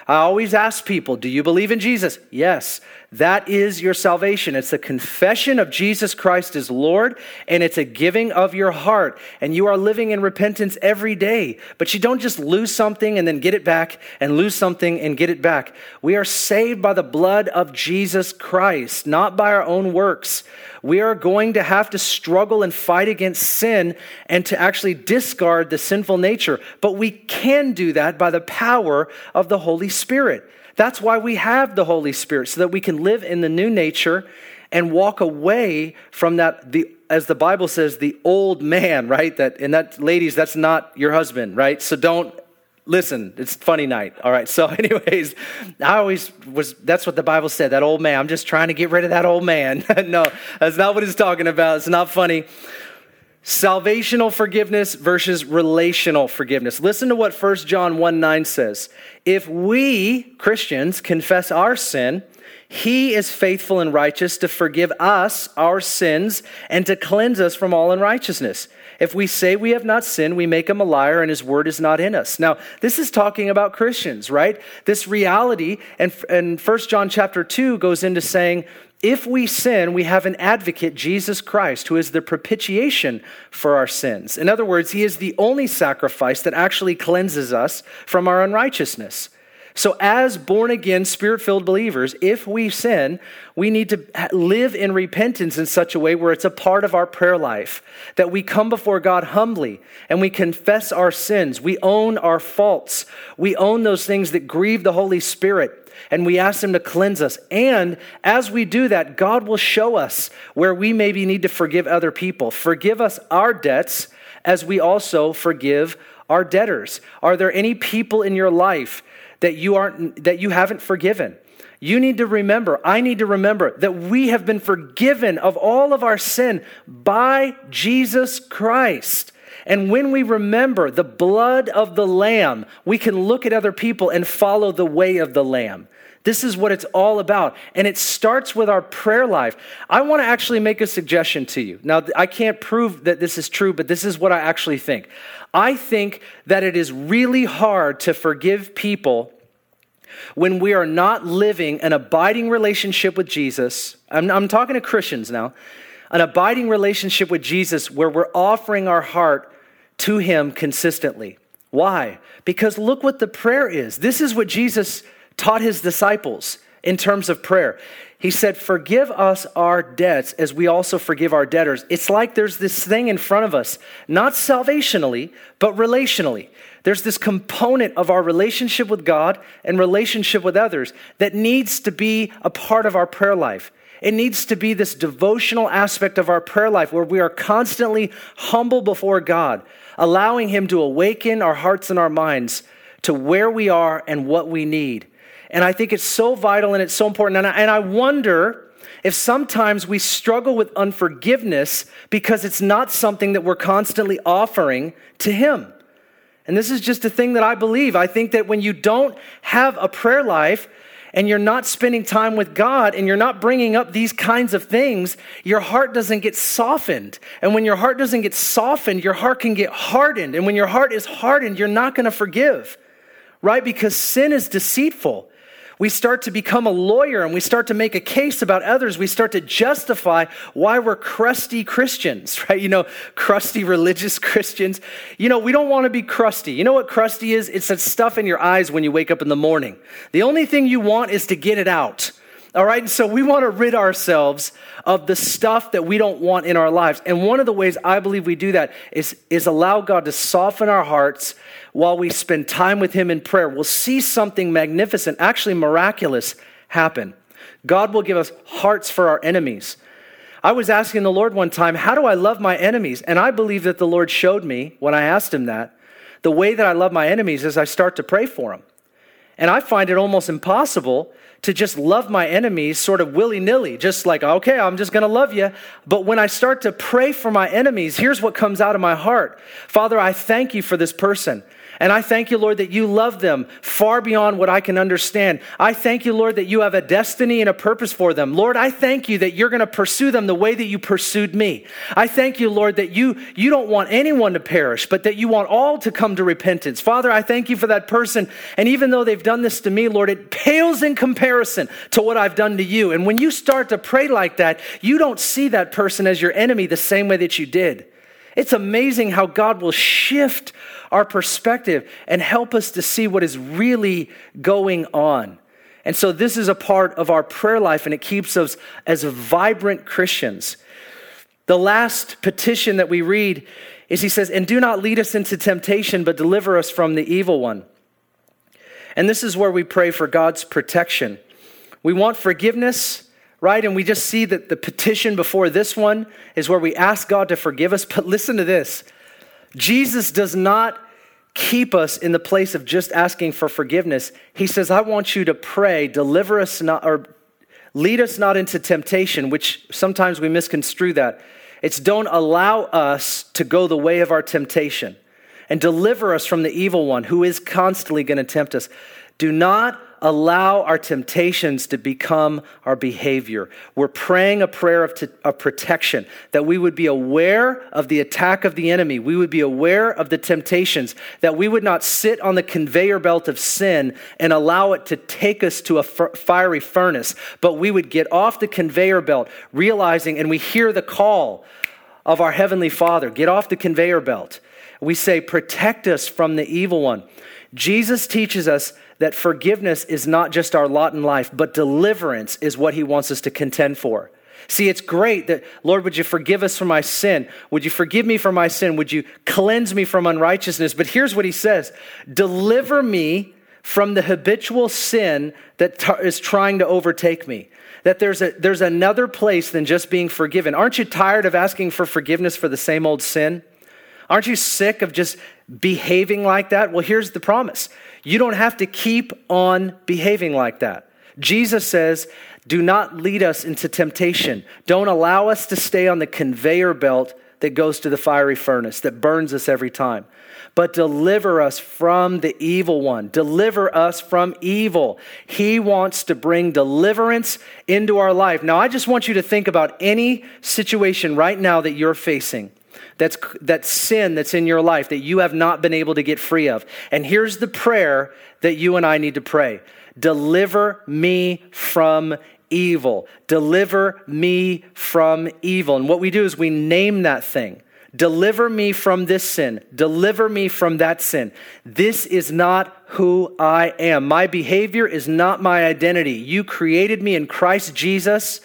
I always ask people, Do you believe in Jesus? Yes. That is your salvation. It's a confession of Jesus Christ as Lord, and it's a giving of your heart. And you are living in repentance every day. But you don't just lose something and then get it back, and lose something and get it back. We are saved by the blood of Jesus Christ, not by our own works. We are going to have to struggle and fight against sin and to actually discard the sinful nature. But we can do that by the power of the Holy Spirit. That's why we have the Holy Spirit, so that we can live in the new nature and walk away from that, the, as the Bible says, the old man, right? That, and that, ladies, that's not your husband, right? So don't listen. It's funny night. All right. So (laughs) anyways i always was that's what the bible said that old man. I'm just trying to get rid of that old man. (laughs) No that's not what it's talking about. It's not funny Salvational forgiveness versus relational forgiveness. Listen to what 1 John 1 9 says. If we, Christians, confess our sin, he is faithful and righteous to forgive us our sins and to cleanse us from all unrighteousness. If we say we have not sinned, we make him a liar and his word is not in us. Now, this is talking about Christians, right? This reality, and, and 1 John chapter 2 goes into saying if we sin, we have an advocate, Jesus Christ, who is the propitiation for our sins. In other words, he is the only sacrifice that actually cleanses us from our unrighteousness. So, as born again, spirit filled believers, if we sin, we need to live in repentance in such a way where it's a part of our prayer life, that we come before God humbly and we confess our sins. We own our faults. We own those things that grieve the Holy Spirit and we ask Him to cleanse us. And as we do that, God will show us where we maybe need to forgive other people. Forgive us our debts as we also forgive our debtors. Are there any people in your life that you aren't that you haven't forgiven? You need to remember, I need to remember that we have been forgiven of all of our sin by Jesus Christ. And when we remember the blood of the Lamb, we can look at other people and follow the way of the Lamb. This is what it's all about. And it starts with our prayer life. I want to actually make a suggestion to you. Now, I can't prove that this is true, but this is what I actually think. I think that it is really hard to forgive people when we are not living an abiding relationship with Jesus. I'm, I'm talking to Christians now. An abiding relationship with Jesus where we're offering our heart to Him consistently. Why? Because look what the prayer is. This is what Jesus taught his disciples in terms of prayer. He said, Forgive us our debts as we also forgive our debtors. It's like there's this thing in front of us, not salvationally, but relationally. There's this component of our relationship with God and relationship with others that needs to be a part of our prayer life. It needs to be this devotional aspect of our prayer life where we are constantly humble before God, allowing Him to awaken our hearts and our minds to where we are and what we need. And I think it's so vital and it's so important. And I, and I wonder if sometimes we struggle with unforgiveness because it's not something that we're constantly offering to Him. And this is just a thing that I believe. I think that when you don't have a prayer life, and you're not spending time with God and you're not bringing up these kinds of things, your heart doesn't get softened. And when your heart doesn't get softened, your heart can get hardened. And when your heart is hardened, you're not going to forgive, right? Because sin is deceitful. We start to become a lawyer and we start to make a case about others. We start to justify why we're crusty Christians, (laughs) right? You know, crusty religious (laughs) Christians. You know, we don't want to be crusty. You know what crusty is? It's that stuff in your eyes when you wake up in the morning. The only thing you want is to get it out. All right, so we want to rid ourselves of the stuff that we don't want in our lives. And one of the ways I believe we do that is, is allow God to soften our hearts while we spend time with Him in prayer. We'll see something magnificent, actually miraculous, happen. God will give us hearts for our enemies. I was asking the Lord one time, How do I love my enemies? And I believe that the Lord showed me when I asked Him that. The way that I love my enemies is I start to pray for them. And I find it almost impossible to just love my enemies sort of willy nilly, just like, okay, I'm just to love you. But when I start to pray for my enemies, here's what comes out of my heart Father, I thank you for this person. And I thank you, Lord, that you love them far beyond what I can understand. I thank you, Lord, that you have a destiny and a purpose for them. Lord, I thank you that you're going to pursue them the way that you pursued me. I thank you, Lord, that you, you don't want anyone to perish, but that you want all to come to repentance. Father, I thank you for that person. And even though they've done this to me, Lord, it pales in comparison to what I've done to you. And when you start to pray like that, you don't see that person as your enemy the same way that you did. It's amazing how God will shift our perspective and help us to see what is really going on. And so, this is a part of our prayer life, and it keeps us as vibrant Christians. The last petition that we read is He says, And do not lead us into temptation, but deliver us from the evil one. And this is where we pray for God's protection. We want forgiveness right? And we just see that the petition before this one is where we ask God to forgive us. (laughs) But listen to this Jesus does not keep us in the place of just asking for forgiveness. He says, I want you to pray, deliver us not, or lead us not into temptation, which sometimes we misconstrue that. It's don't allow us to go the way of our temptation and deliver us from the evil one who is constantly going to tempt us. Do not allow our temptations to become our behavior. We're praying a prayer of, t- of protection, that we would be aware of the attack of the enemy. We would be aware of the temptations, that we would not sit on the conveyor belt of sin and allow it to take us to a f- fiery furnace, but we would get off the conveyor belt, realizing, and we hear the call of our Heavenly Father get off the conveyor belt. We say, Protect us from the evil one. Jesus teaches us that forgiveness is not just our lot in life, but deliverance is what he wants us to contend for. See, it's great that, Lord, would you forgive us for my sin? Would you forgive me for my sin? Would you cleanse me from unrighteousness? But here's what he says Deliver me from the habitual sin that t- is trying to overtake me. That there's, a, there's another place than just being forgiven. Aren't you tired of asking for forgiveness for the same old sin? Aren't you sick of just behaving like that? Well, here's the promise you don't have to keep on behaving like that. Jesus says, Do not lead us into temptation. Don't allow us to stay on the conveyor belt that goes to the fiery furnace that burns us every time. But deliver us from the evil one. Deliver us from evil. He wants to bring deliverance into our life. Now, I just want you to think about any situation right now that you're facing that's that sin that's in your life that you have not been able to get free of. And here's the prayer that you and I need to pray. Deliver me from evil. Deliver me from evil. And what we do is we name that thing. Deliver me from this sin. Deliver me from that sin. This is not who I am. My behavior is not my identity. You created me in Christ Jesus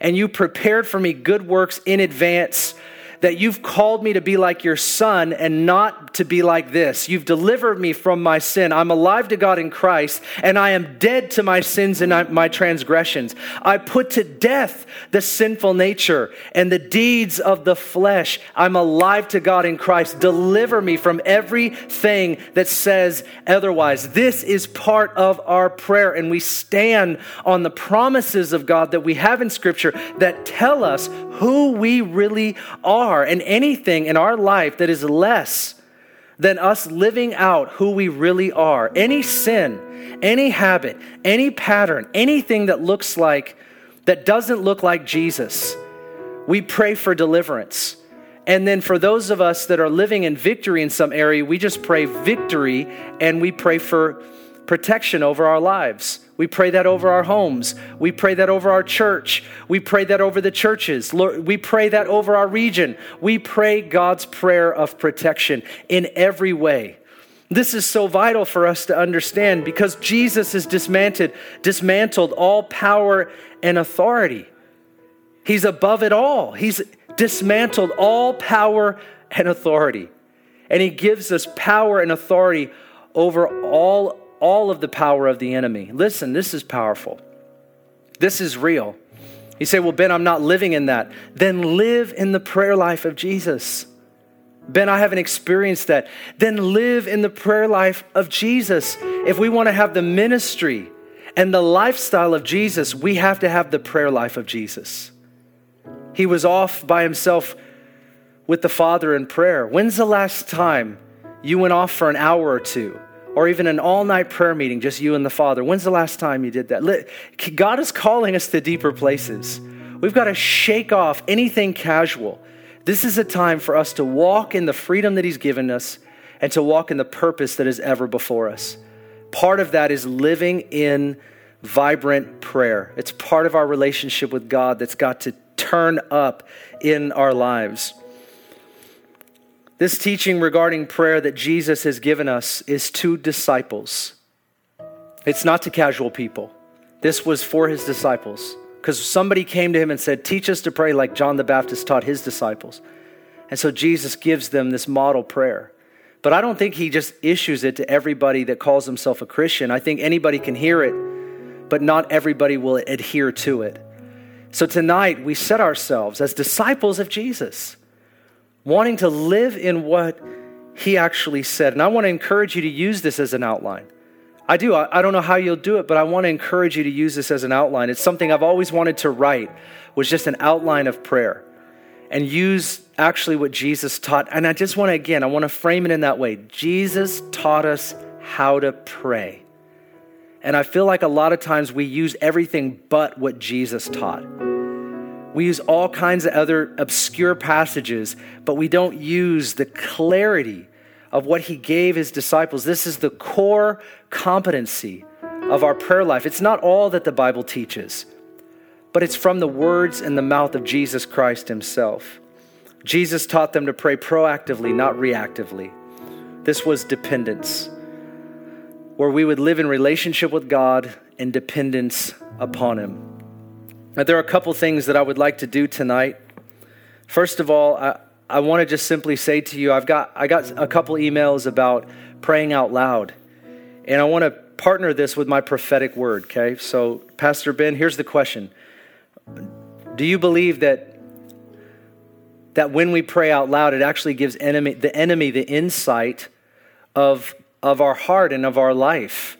and you prepared for me good works in advance that you've called me to be like your son and not to be like this. You've delivered me from my sin. I'm alive to God in Christ, and I am dead to my sins and my transgressions. I put to death the sinful nature and the deeds of the flesh. I'm alive to God in Christ. Deliver me from everything that says otherwise. This is part of our prayer, and we stand on the promises of God that we have in Scripture that tell us who we really are. And anything in our life that is less than us living out who we really are, any sin, any habit, any pattern, anything that looks like, that doesn't look like Jesus, we pray for deliverance. And then for those of us that are living in victory in some area, we just pray victory and we pray for protection over our lives. We pray that over our homes. We pray that over our church. We pray that over the churches. Lord, we pray that over our region. We pray God's prayer of protection in every way. This is so vital for us to understand because Jesus has dismantled, dismantled all power and authority. He's above it all. He's dismantled all power and authority. And he gives us power and authority over all all of the power of the enemy. Listen, this is powerful. This is real. You say, Well, Ben, I'm not living in that. Then live in the prayer life of Jesus. Ben, I haven't experienced that. Then live in the prayer life of Jesus. If we want to have the ministry and the lifestyle of Jesus, we have to have the prayer life of Jesus. He was off by himself with the Father in prayer. When's the last time you went off for an hour or two? Or even an all night prayer meeting, just you and the Father. When's the last time you did that? God is calling us to deeper places. We've got to shake off anything casual. This is a time for us to walk in the freedom that He's given us and to walk in the purpose that is ever before us. Part of that is living in vibrant prayer. It's part of our relationship with God that's got to turn up in our lives. This teaching regarding prayer that Jesus has given us is to disciples. It's not to casual people. This was for his disciples because somebody came to him and said, Teach us to pray like John the Baptist taught his disciples. And so Jesus gives them this model prayer. But I don't think he just issues it to everybody that calls himself a Christian. I think anybody can hear it, but not everybody will adhere to it. So tonight, we set ourselves as disciples of Jesus wanting to live in what he actually said. And I want to encourage you to use this as an outline. I do. I, I, don't know how you'll do it, but I want to encourage you to use this as an outline. It's something I've always wanted to write, was just an outline of prayer and use actually what Jesus taught. And I just want to, again, I want to frame it in that way. Jesus taught us how to pray. And I feel like a lot of times we use everything but what Jesus taught. We use all kinds of other obscure passages, but we don't use the clarity of what he gave his disciples. This is the core competency of our prayer life. It's not all that the Bible teaches, but it's from the words and the mouth of Jesus Christ himself. Jesus taught them to pray proactively, not reactively. This was dependence, where we would live in relationship with God and dependence upon him. There are a couple things that I would like to do tonight. First of all, I, I want to just simply say to you, I've got, I got a couple emails about praying out loud. And I want to partner this with my prophetic word, okay? So, Pastor Ben, here's the question Do you believe that, that when we pray out loud, it actually gives enemy, the enemy the insight of, of our heart and of our life?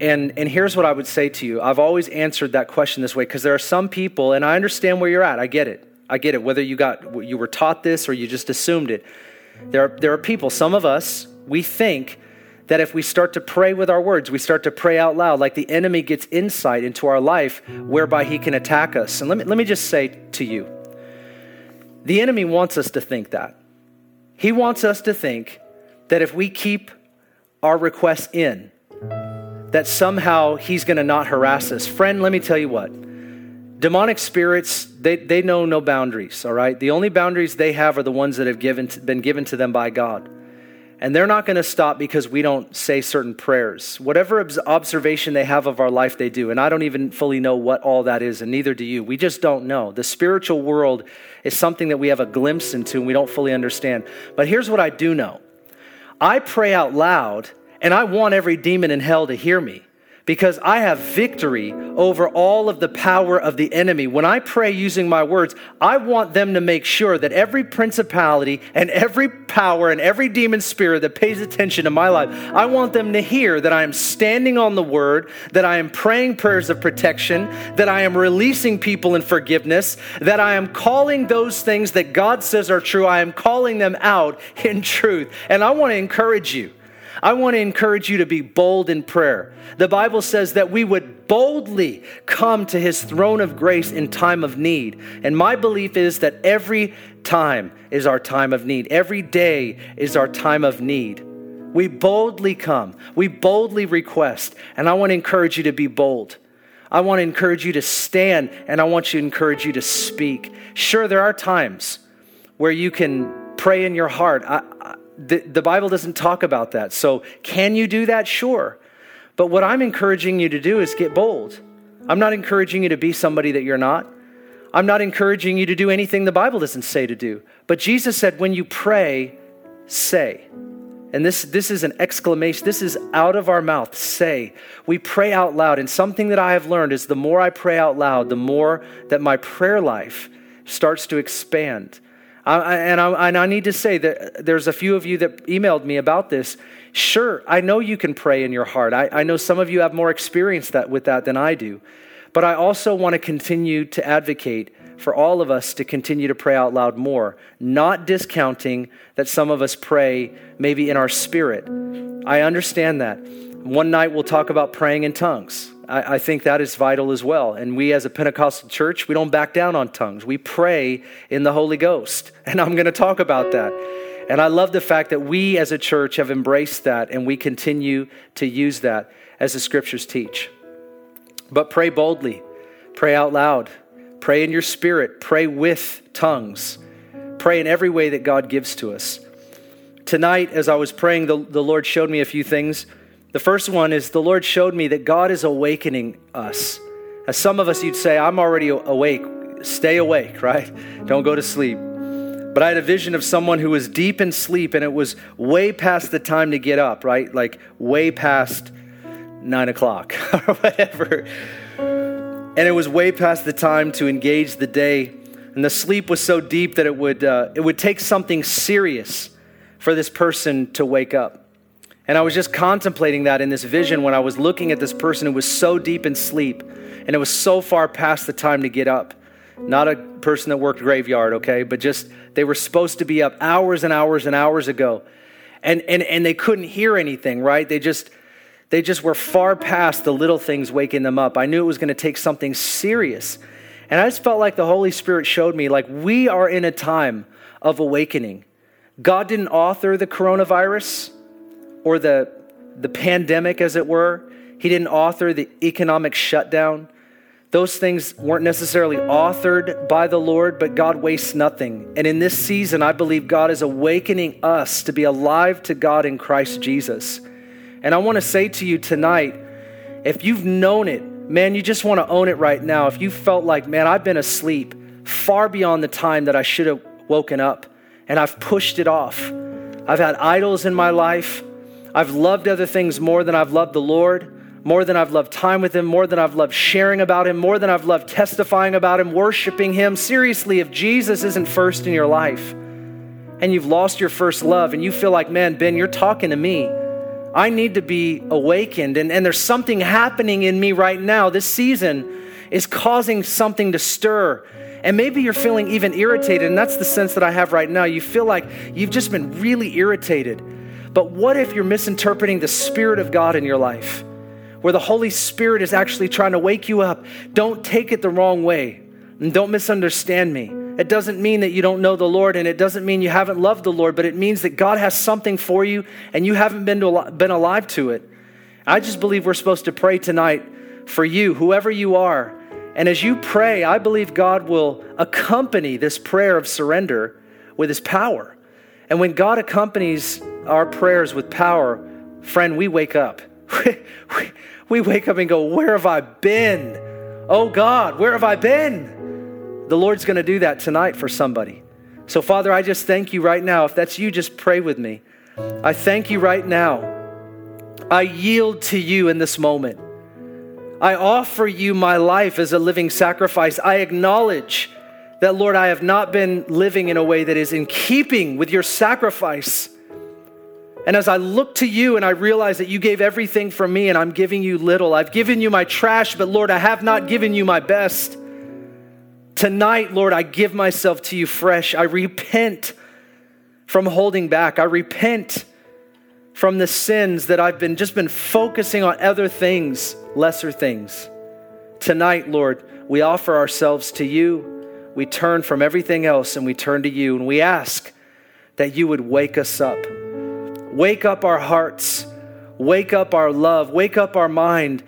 And, and here's what I would say to you I've always answered that question this way because there are some people, and I understand where you're at. I get it. I get it. Whether you got you were taught this or you just assumed it. There are, there are people, some of us, we think that if we start to pray with our words, we start to pray out loud, like the enemy gets insight into our life whereby he can attack us. And let me, let me just say to you the enemy wants us to think that. He wants us to think that if we keep our requests in, that somehow he's going to not harass us. Friend, let me tell you what. Demonic spirits, they, they know no boundaries, all right? The only boundaries they have are the ones that have given, been given to them by God. And they're not going to stop because we don't say certain prayers. Whatever observation they have of our life, they do. And I don't even fully know what all that is, and neither do you. We just don't know. The spiritual world is something that we have a glimpse into and we don't fully understand. But here's what I do know I pray out loud, and I want every demon in hell to hear me because I have victory over all of the power of the enemy. When I pray using my words, I want them to make sure that every principality and every power and every demon spirit that pays attention to my life, I want them to hear that I am standing on the word, that I am praying prayers of protection, that I am releasing people in forgiveness, that I am calling those things that God says are true, I am calling them out in truth. And I want to encourage you. I want to encourage you to be bold in prayer. The Bible says that we would boldly come to his throne of grace in time of need. And my belief is that every time is our time of need, every day is our time of need. We boldly come, we boldly request, and I want to encourage you to be bold. I want to encourage you to stand, and I want to encourage you to speak. Sure, there are times where you can pray in your heart. I, the, the Bible doesn't talk about that. So, can you do that? Sure. But what I'm encouraging you to do is get bold. I'm not encouraging you to be somebody that you're not. I'm not encouraging you to do anything the Bible doesn't say to do. But Jesus said, when you pray, say. And this, this is an exclamation. This is out of our mouth. Say. We pray out loud. And something that I have learned is the more I pray out loud, the more that my prayer life starts to expand. I, and, I, and I need to say that there's a few of you that emailed me about this. Sure, I know you can pray in your heart. I, I know some of you have more experience that, with that than I do. But I also want to continue to advocate for all of us to continue to pray out loud more, not discounting that some of us pray maybe in our spirit. I understand that. One night we'll talk about praying in tongues. I, I, think that is vital as well. And we, as a Pentecostal church, we don't back down on tongues. We pray in the Holy Ghost. (laughs) And I'm going to talk about that. And I love the fact that we, as a church, have embraced that and we continue to use that as the scriptures teach. But pray boldly, pray out loud, pray in your spirit, pray with tongues, pray in every way that God gives to us. Tonight, as I was praying, the, the Lord showed me a few things the first one is the Lord showed me that God is awakening us. As some of us, you'd say, I'm already awake. Stay awake, right? Don't go to sleep. But I had a vision of someone who was deep in sleep and it was way past the time to get up, right? Like way past nine o'clock (laughs) or whatever. And it was way past the time to engage the day. And the sleep was so deep that it would, uh, it would take something serious for this person to wake up. And I was just contemplating that in this vision when I was looking at this person who was so deep in sleep and it was so far past the time to get up. Not a person that worked graveyard, okay, but just they were supposed to be up hours and hours and hours ago. And and and they couldn't hear anything, right? They just they just were far past the little things waking them up. I knew it was going to take something serious. And I just felt like the Holy Spirit showed me like we are in a time of awakening. God didn't author the coronavirus or the, the pandemic, as it were. He didn't author the economic shutdown. Those things weren't necessarily authored by the Lord, but God wastes nothing. And in this season, I believe God is awakening us to be alive to God in Christ Jesus. And I want to say to you tonight if you've known it, man, you just want to own it right now. If you felt like, man, I've been asleep far beyond the time that I should have woken up, and I've pushed it off. I've had idols in my life. I've loved other things more than I've loved the Lord, more than I've loved time with Him, more than I've loved sharing about Him, more than I've loved testifying about Him, worshiping Him. Seriously, if Jesus isn't first in your life and you've lost your first love and you feel like, man, Ben, you're talking to me. I need to be awakened. And, and there's something happening in me right now. This season is causing something to stir. And maybe you're feeling even irritated, and that's the sense that I have right now. You feel like you've just been really irritated. But what if you're misinterpreting the Spirit of God in your life? Where the Holy Spirit is actually trying to wake you up. Don't take it the wrong way and don't misunderstand me. It doesn't mean that you don't know the Lord and it doesn't mean you haven't loved the Lord, but it means that God has something for you and you haven't been, to, been alive to it. I just believe we're supposed to pray tonight for you, whoever you are. And as you pray, I believe God will accompany this prayer of surrender with his power. And when God accompanies our prayers with power, friend, we wake up. (laughs) we wake up and go, Where have I been? Oh God, where have I been? The Lord's going to do that tonight for somebody. So, Father, I just thank you right now. If that's you, just pray with me. I thank you right now. I yield to you in this moment. I offer you my life as a living sacrifice. I acknowledge that, Lord, I have not been living in a way that is in keeping with your sacrifice. And as I look to you and I realize that you gave everything for me and I'm giving you little, I've given you my trash, but Lord, I have not given you my best. Tonight, Lord, I give myself to you fresh. I repent from holding back. I repent from the sins that I've been just been focusing on other things, lesser things. Tonight, Lord, we offer ourselves to you. We turn from everything else and we turn to you and we ask that you would wake us up. Wake up our hearts. Wake up our love. Wake up our mind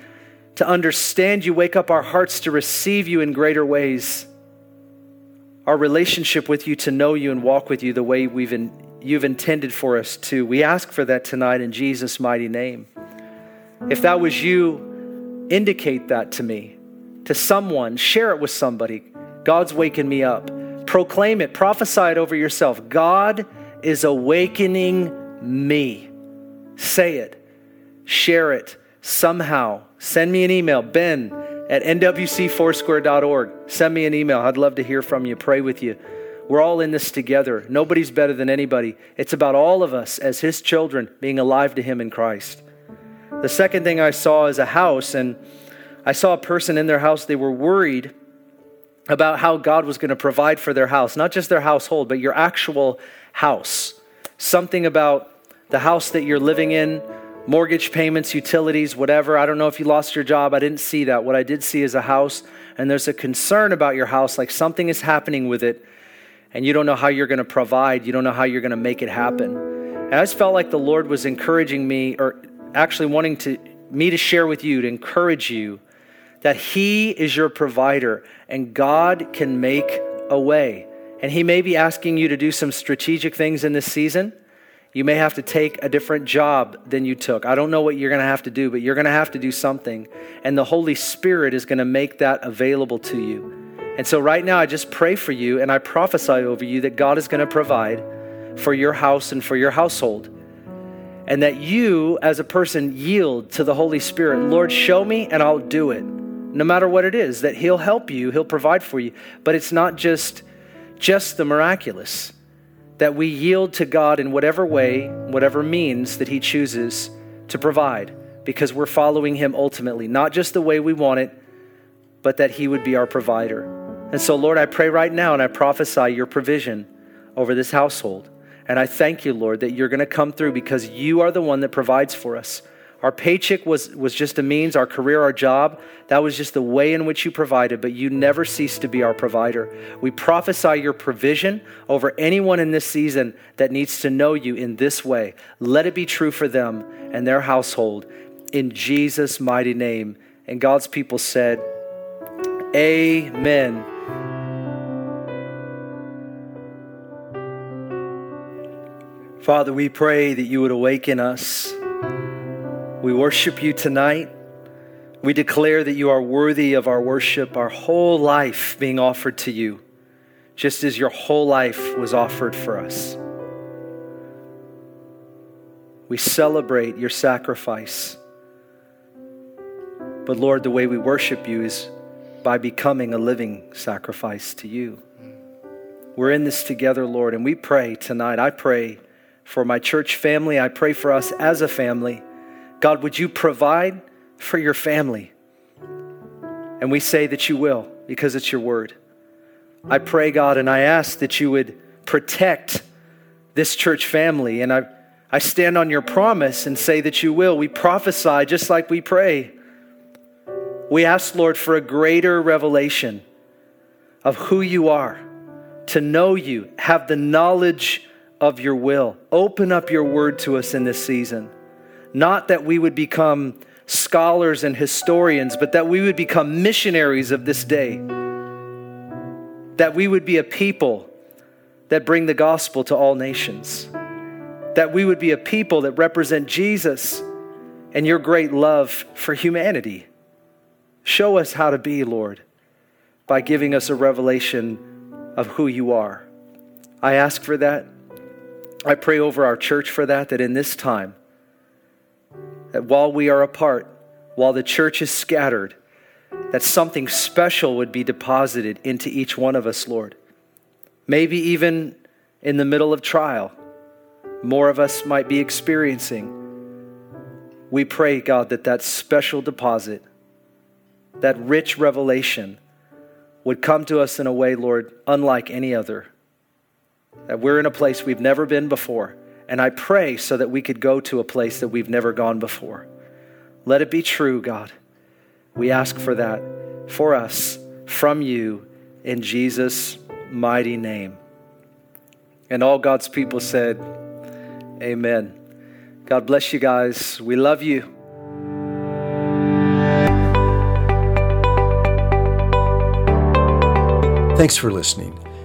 to understand you. Wake up our hearts to receive you in greater ways. Our relationship with you to know you and walk with you the way we've in, you've intended for us to. We ask for that tonight in Jesus' mighty name. If that was you, indicate that to me, to someone, share it with somebody. God's waking me up. Proclaim it, prophesy it over yourself. God is awakening me. Say it, share it somehow. Send me an email, ben at nwcfoursquare.org. Send me an email. I'd love to hear from you, pray with you. We're all in this together. Nobody's better than anybody. It's about all of us as His children being alive to Him in Christ. The second thing I saw is a house, and I saw a person in their house. They were worried about how God was going to provide for their house, not just their household, but your actual house. Something about the house that you're living in, mortgage payments, utilities, whatever. I don't know if you lost your job. I didn't see that. What I did see is a house, and there's a concern about your house, like something is happening with it and you don't know how you're going to provide, you don't know how you're going to make it happen. And I just felt like the Lord was encouraging me, or actually wanting to me to share with you, to encourage you that He is your provider and God can make a way. And He may be asking you to do some strategic things in this season. You may have to take a different job than you took. I don't know what you're going to have to do, but you're going to have to do something. And the Holy Spirit is going to make that available to you. And so, right now, I just pray for you and I prophesy over you that God is going to provide for your house and for your household. And that you, as a person, yield to the Holy Spirit. Lord, show me and I'll do it. No matter what it is, that He'll help you, He'll provide for you. But it's not just, just the miraculous. That we yield to God in whatever way, whatever means that He chooses to provide, because we're following Him ultimately, not just the way we want it, but that He would be our provider. And so, Lord, I pray right now and I prophesy your provision over this household. And I thank you, Lord, that you're going to come through because you are the one that provides for us. Our paycheck was, was just a means, our career, our job, that was just the way in which you provided, but you never cease to be our provider. We prophesy your provision over anyone in this season that needs to know you in this way. Let it be true for them and their household in Jesus' mighty name. And God's people said, Amen. Father, we pray that you would awaken us. We worship you tonight. We declare that you are worthy of our worship, our whole life being offered to you, just as your whole life was offered for us. We celebrate your sacrifice. But Lord, the way we worship you is by becoming a living sacrifice to you. We're in this together, Lord, and we pray tonight. I pray for my church family. I pray for us as a family. God, would you provide for your family? And we say that you will because it's your word. I pray, God, and I ask that you would protect this church family. And I, I stand on your promise and say that you will. We prophesy just like we pray. We ask, Lord, for a greater revelation of who you are, to know you, have the knowledge of your will. Open up your word to us in this season. Not that we would become scholars and historians, but that we would become missionaries of this day. That we would be a people that bring the gospel to all nations. that we would be a people that represent Jesus and your great love for humanity. Show us how to be, Lord, by giving us a revelation of who you are. I ask for that. I pray over our church for that, that in this time, that while we are apart, while the church is scattered, that something special would be deposited into each one of us, Lord. Maybe even in the middle of trial, more of us might be experiencing. We pray, God, that that special deposit, that rich revelation, would come to us in a way, Lord, unlike any other. That we're in a place we've never been before. And I pray so that we could go to a place that we've never gone before. Let it be true, God. We ask for that for us from you in Jesus' mighty name. And all God's people said, Amen. God bless you guys. We love you. Thanks for listening.